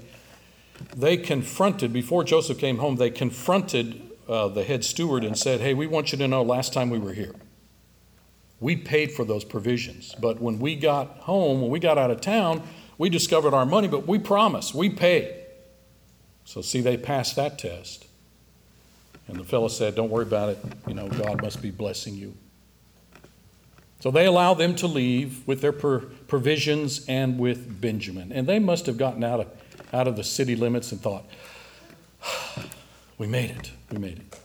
they confronted, before Joseph came home, they confronted uh, the head steward and said, Hey, we want you to know last time we were here, we paid for those provisions. But when we got home, when we got out of town, we discovered our money, but we promised, we paid. So, see, they passed that test. And the fellow said, Don't worry about it. You know, God must be blessing you. So they allow them to leave with their provisions and with Benjamin. And they must have gotten out of, out of the city limits and thought, We made it. We made it.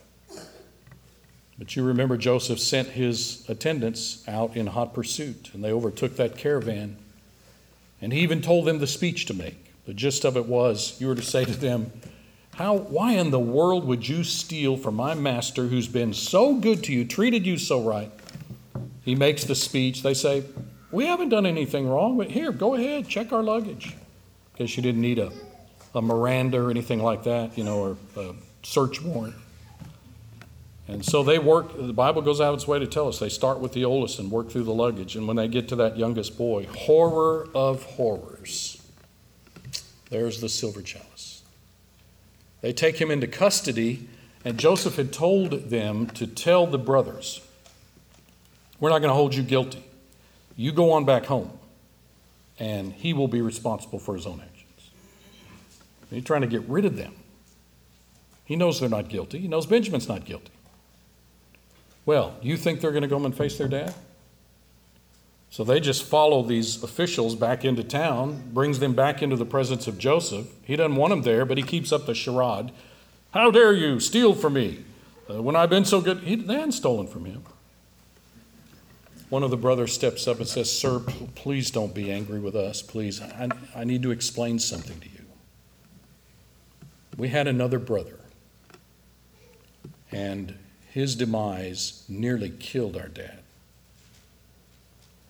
But you remember Joseph sent his attendants out in hot pursuit, and they overtook that caravan. And he even told them the speech to make. The gist of it was you were to say to them, How, why in the world would you steal from my master who's been so good to you, treated you so right? He makes the speech. They say, We haven't done anything wrong, but here, go ahead, check our luggage. Because you didn't need a, a Miranda or anything like that, you know, or a search warrant. And so they work, the Bible goes out of its way to tell us they start with the oldest and work through the luggage. And when they get to that youngest boy, horror of horrors, there's the silver chalice. They take him into custody, and Joseph had told them to tell the brothers, We're not going to hold you guilty. You go on back home, and he will be responsible for his own actions. He's trying to get rid of them. He knows they're not guilty. He knows Benjamin's not guilty. Well, you think they're going to go and face their dad? So they just follow these officials back into town, brings them back into the presence of Joseph. He doesn't want them there, but he keeps up the charade. How dare you steal from me uh, when I've been so good? He, they hadn't stolen from him. One of the brothers steps up and says, Sir, please don't be angry with us. Please, I, I need to explain something to you. We had another brother and his demise nearly killed our dad.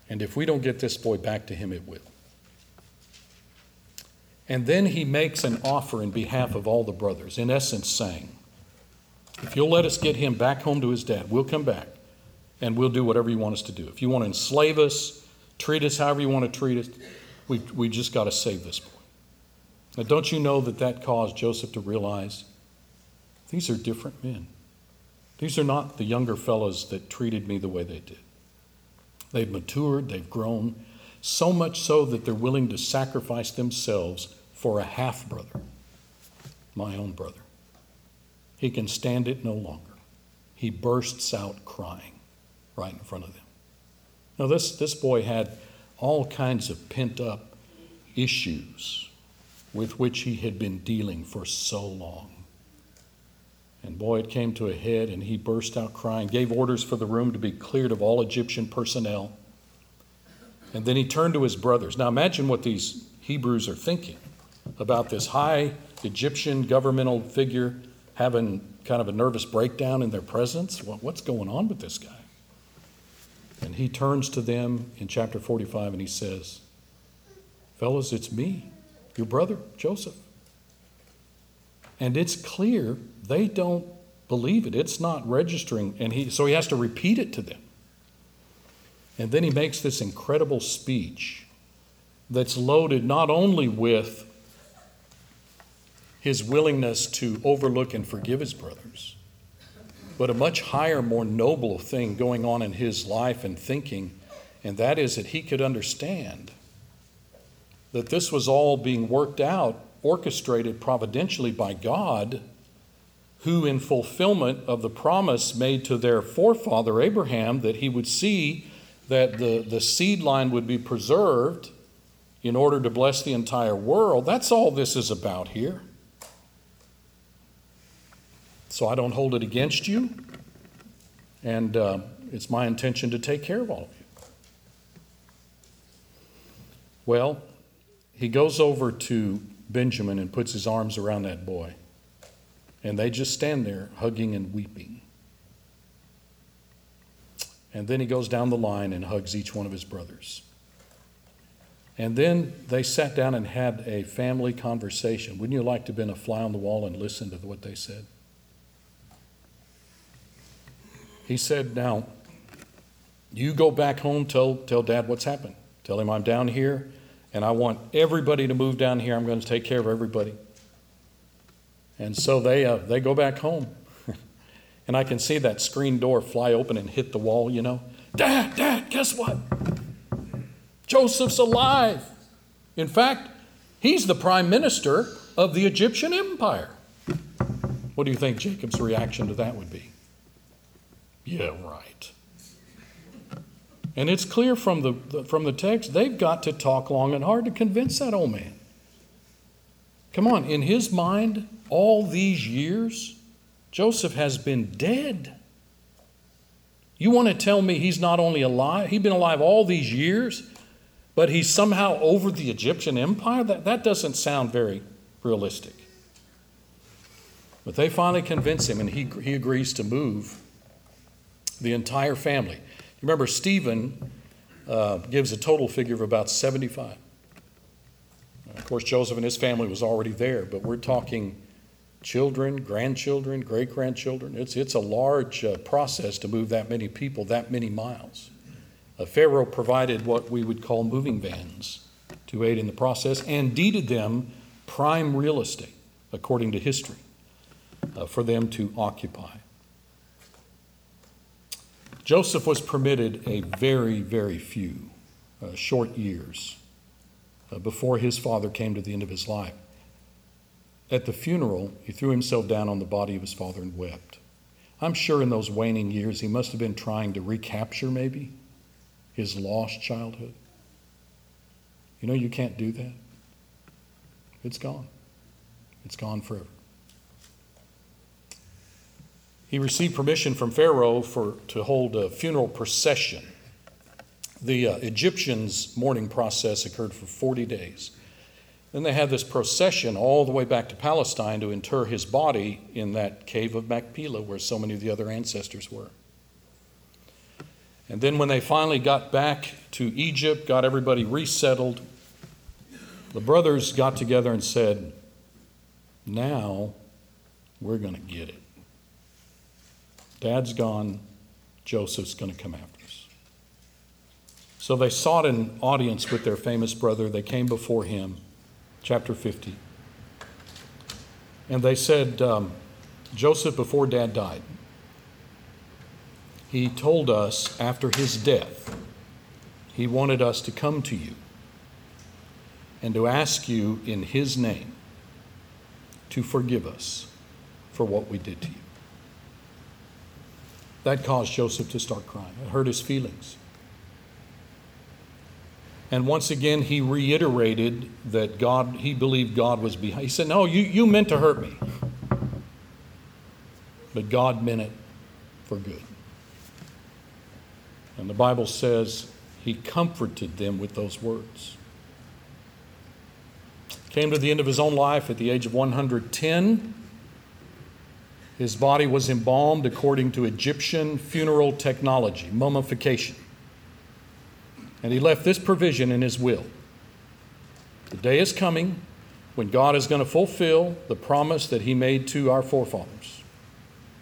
And if we don't get this boy back to him, it will. And then he makes an offer in behalf of all the brothers, in essence, saying, If you'll let us get him back home to his dad, we'll come back and we'll do whatever you want us to do. If you want to enslave us, treat us however you want to treat us, we, we just got to save this boy. Now, don't you know that that caused Joseph to realize these are different men? These are not the younger fellows that treated me the way they did. They've matured, they've grown, so much so that they're willing to sacrifice themselves for a half brother, my own brother. He can stand it no longer. He bursts out crying right in front of them. Now, this, this boy had all kinds of pent up issues with which he had been dealing for so long. And boy, it came to a head, and he burst out crying, gave orders for the room to be cleared of all Egyptian personnel. And then he turned to his brothers. Now imagine what these Hebrews are thinking about this high Egyptian governmental figure having kind of a nervous breakdown in their presence. What's going on with this guy? And he turns to them in chapter 45 and he says, Fellows, it's me, your brother, Joseph. And it's clear they don't believe it. It's not registering. And he, so he has to repeat it to them. And then he makes this incredible speech that's loaded not only with his willingness to overlook and forgive his brothers, but a much higher, more noble thing going on in his life and thinking, and that is that he could understand that this was all being worked out, orchestrated providentially by God who, in fulfillment of the promise made to their forefather Abraham, that he would see that the, the seed line would be preserved in order to bless the entire world. That's all this is about here. So I don't hold it against you, and uh, it's my intention to take care of all of you. Well, he goes over to Benjamin and puts his arms around that boy. And they just stand there hugging and weeping. And then he goes down the line and hugs each one of his brothers. And then they sat down and had a family conversation. Wouldn't you like to have been a fly on the wall and listen to what they said? He said, Now, You go back home, tell, tell dad what's happened. Tell him I'm down here and I want everybody to move down here. I'm going to take care of everybody. And so they, uh, they go back home. and I can see that screen door fly open and hit the wall, you know. Dad, Dad, guess what? Joseph's alive. In fact, he's the prime minister of the Egyptian empire. What do you think Jacob's reaction to that would be? Yeah, right. And it's clear from the, from the text, they've got to talk long and hard to convince that old man. Come on, in his mind, all these years, Joseph has been dead. You want to tell me he's not only alive, he's been alive all these years, but he's somehow over the Egyptian empire? That, that doesn't sound very realistic. But they finally convince him, and he, he agrees to move the entire family. Remember, Stephen uh, gives a total figure of about 75. Of course, Joseph and his family was already there, but we're talking children, grandchildren, great grandchildren. It's, it's a large uh, process to move that many people that many miles. Uh, Pharaoh provided what we would call moving vans to aid in the process and deeded them prime real estate, according to history, uh, for them to occupy. Joseph was permitted a very, very few uh, short years uh, before his father came to the end of his life. At the funeral, he threw himself down on the body of his father and wept. I'm sure in those waning years he must have been trying to recapture, maybe, his lost childhood. You know, you can't do that. It's gone, it's gone forever. He received permission from Pharaoh for, to hold a funeral procession. The uh, Egyptians' mourning process occurred for 40 days. Then they had this procession all the way back to Palestine to inter his body in that cave of Machpelah where so many of the other ancestors were. And then when they finally got back to Egypt, got everybody resettled, the brothers got together and said, Now we're going to get it. Dad's gone, Joseph's going to come after us. So they sought an audience with their famous brother. They came before him chapter 50. And they said, um, Joseph, before dad died, he told us after his death, he wanted us to come to you and to ask you in his name to forgive us for what we did to you. That caused Joseph to start crying. It hurt his feelings. And once again, he reiterated that God, he believed God was behind. He said, No, you, you meant to hurt me. But God meant it for good. And the Bible says he comforted them with those words. Came to the end of his own life at the age of 110. His body was embalmed according to Egyptian funeral technology, mummification. And he left this provision in his will. The day is coming when God is going to fulfill the promise that he made to our forefathers.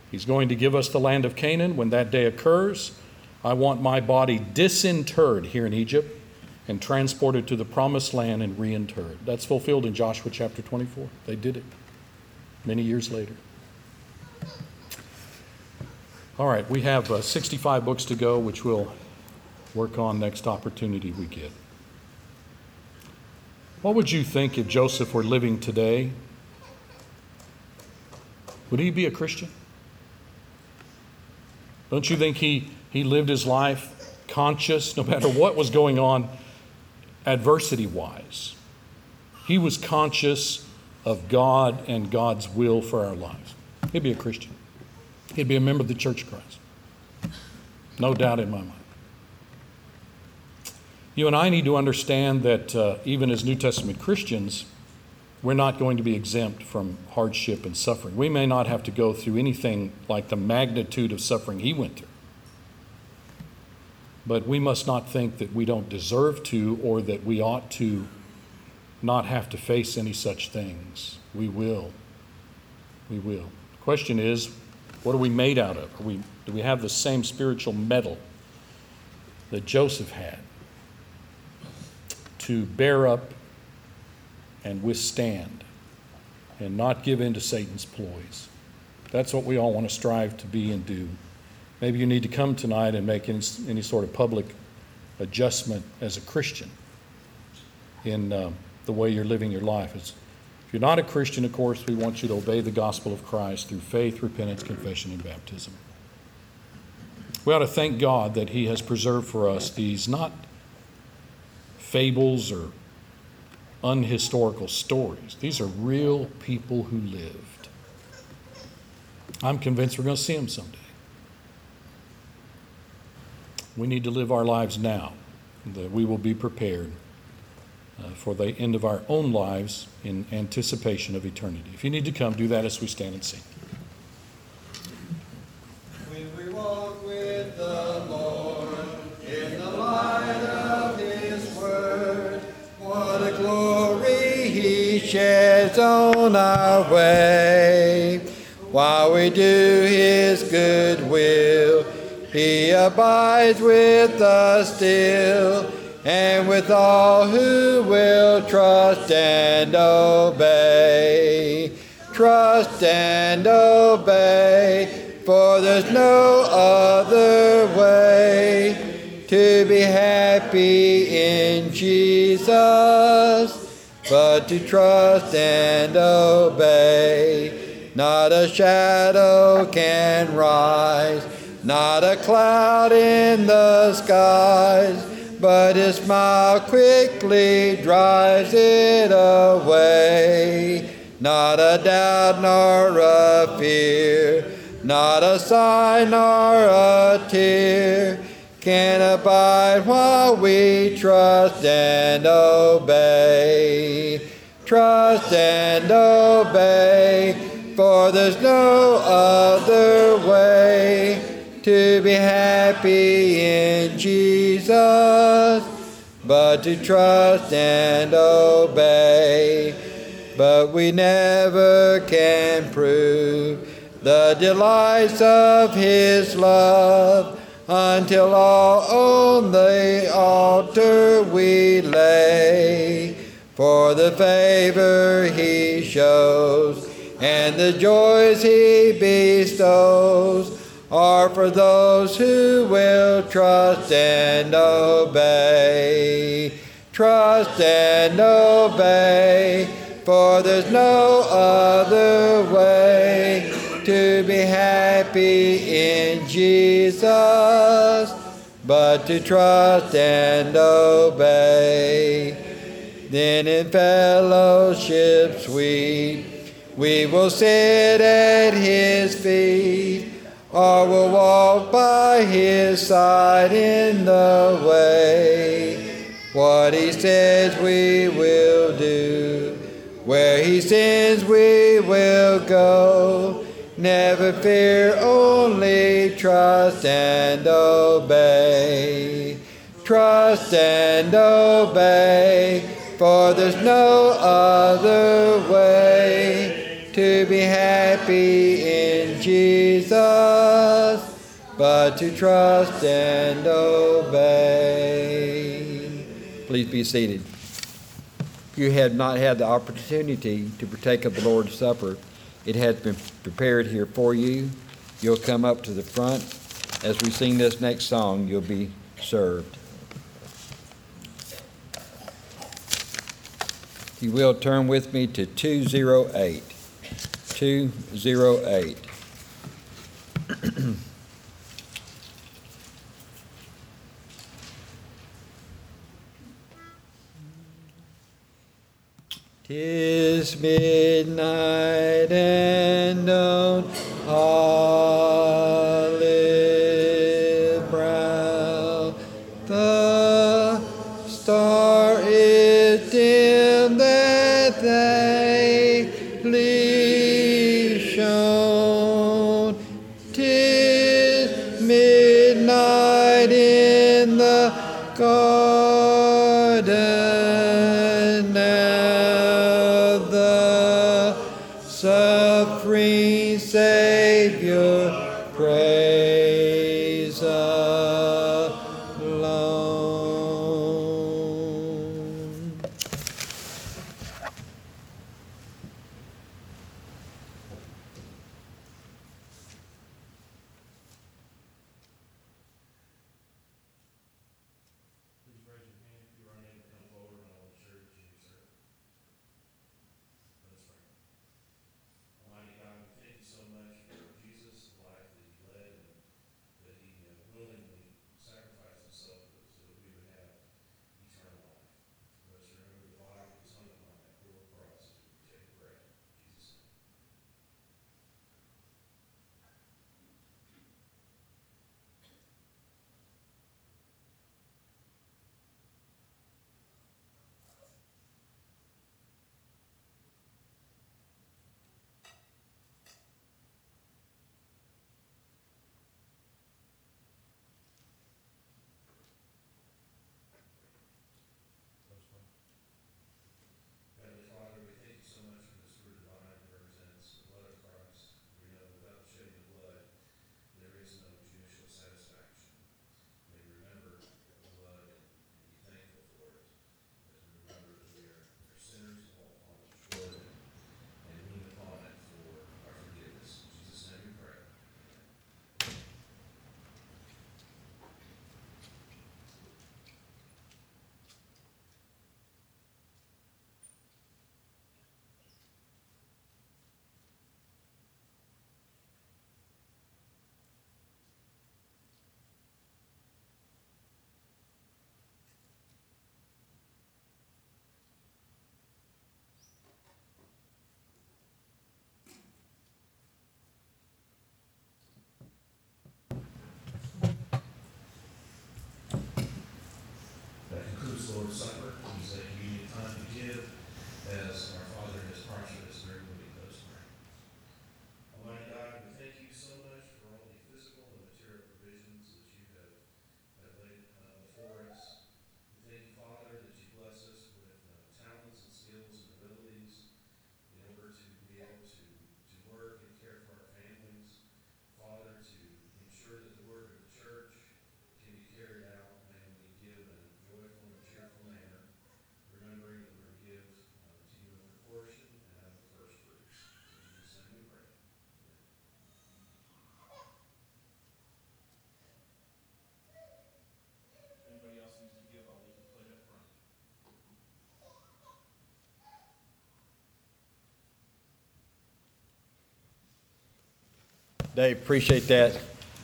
He's going to give us the land of Canaan. When that day occurs, I want my body disinterred here in Egypt and transported to the promised land and reinterred. That's fulfilled in Joshua chapter 24. They did it many years later. All right, we have uh, 65 books to go, which we'll work on next opportunity we get. What would you think if Joseph were living today? Would he be a Christian? Don't you think he, he lived his life conscious no matter what was going on adversity wise? He was conscious of God and God's will for our lives. He'd be a Christian. He'd be a member of the Church of Christ. No doubt in my mind. You and I need to understand that uh, even as New Testament Christians, we're not going to be exempt from hardship and suffering. We may not have to go through anything like the magnitude of suffering he went through. But we must not think that we don't deserve to or that we ought to not have to face any such things. We will. We will. The question is what are we made out of? We, do we have the same spiritual metal that Joseph had to bear up and withstand and not give in to Satan's ploys. That's what we all want to strive to be and do. Maybe you need to come tonight and make any, any sort of public adjustment as a Christian in uh, the way you're living your life. It's, if you're not a Christian, of course, we want you to obey the gospel of Christ through faith, repentance, confession, and baptism. We ought to thank God that He has preserved for us these not fables or unhistorical stories. These are real people who lived. I'm convinced we're going to see them someday. We need to live our lives now, that we will be prepared uh, for the end of our own lives in anticipation of eternity. If you need to come, do that as we stand and sing. When we walk with the Sheds on our way. While we do His good will, He abides with us still and with all who will trust and obey. Trust and obey, for there's no other way to be happy in Jesus but to trust and obey. Not a shadow can rise, not a cloud in the skies but his smile quickly drives it away. Not a doubt nor a fear, not a sign nor a tear can abide while we trust and obey. Trust and obey, for there's no other way to be happy in Jesus, but to trust and obey. But we never can prove the delights of His love until all on the altar we lay. For the favor He shows and the joys He bestows are for those who will trust and obey. Trust and obey, for there's no other way to be happy in Jesus but to trust and obey. Then in fellowship sweet, we will sit at his feet or will walk by his side in the way. What he says we will do, where he sends we will go. Never fear, only trust and obey. Trust and obey, for there's no other way to be happy in Jesus but to trust and obey. Please be seated. If you have not had the opportunity to partake of the Lord's Supper, it has been prepared here for you. You'll come up to the front. As we sing this next song, you'll be served. You will, turn with me to 208. 208. Tis midnight and don't olive Dave, appreciate that.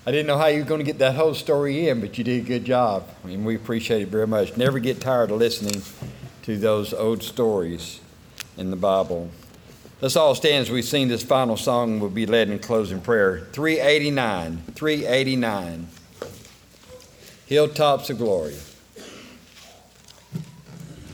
I didn't know how you were going to get that whole story in, but you did a good job. I mean, we appreciate it very much. Never get tired of listening to those old stories in the Bible. Let's all stand as we sing this final song. We'll be led in closing prayer. 389. 389. Hilltops of Glory.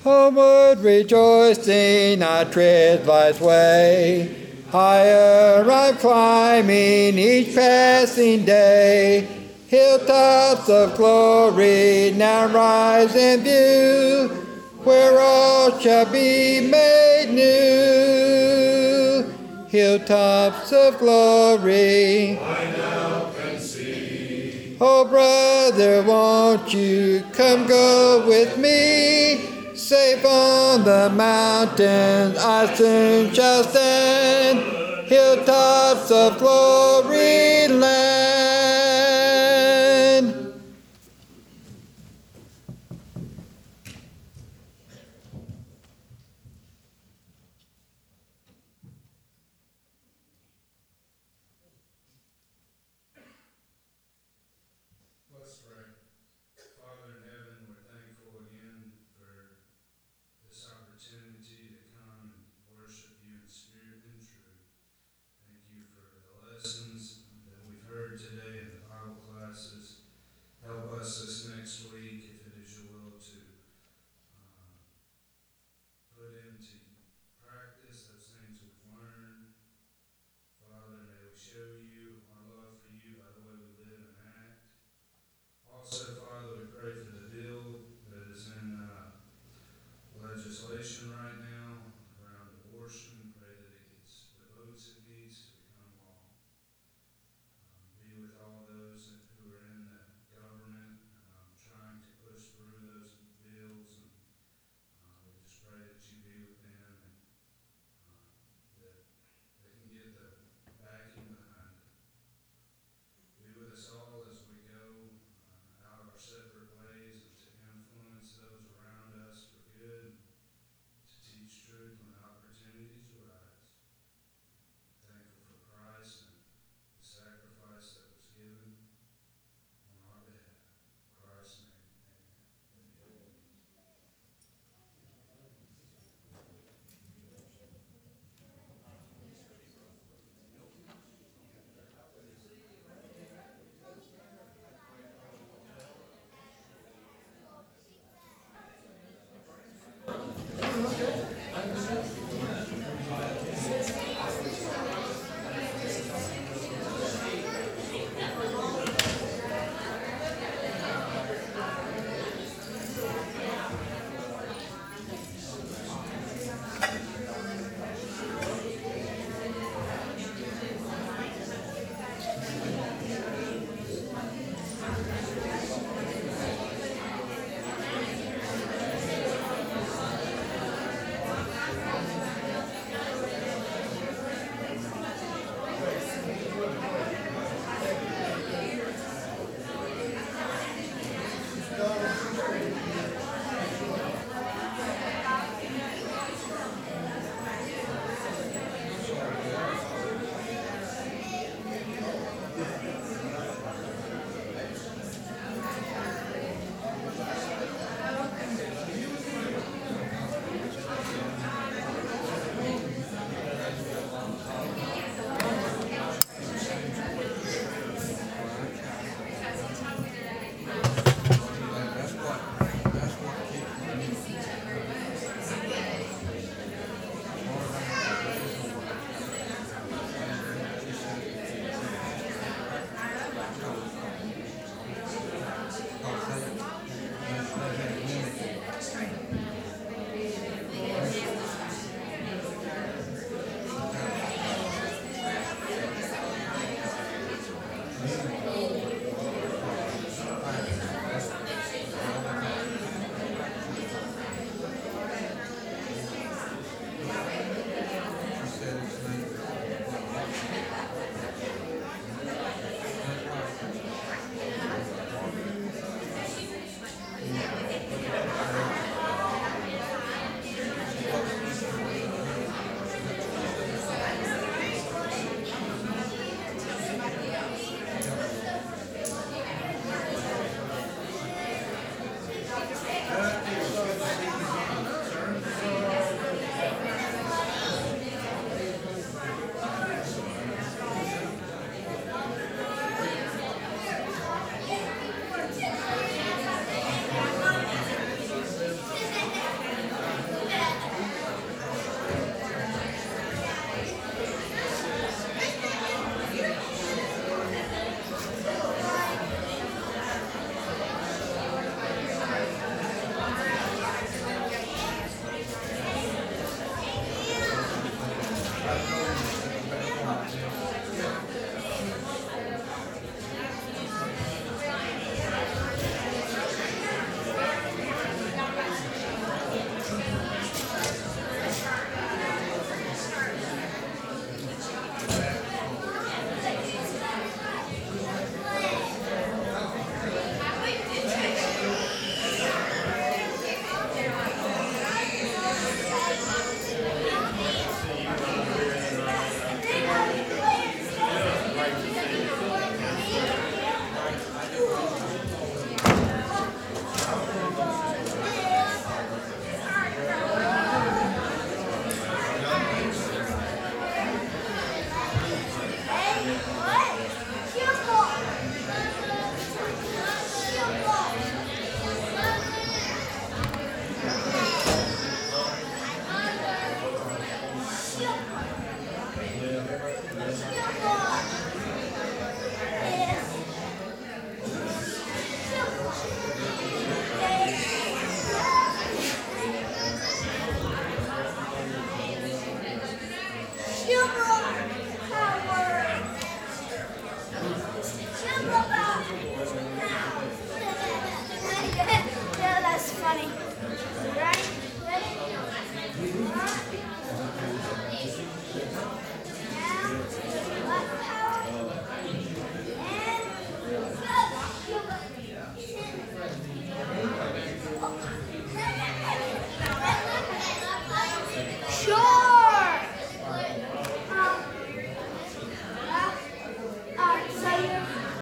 Homeward rejoicing, I tread life's way. Higher I'm climbing each passing day. Hilltops of glory now rise in view, where all shall be made new. Hilltops of glory. I now can see. Oh, brother, won't you come go with me? Safe on the mountains I soon shall stand, hilltops of glory land.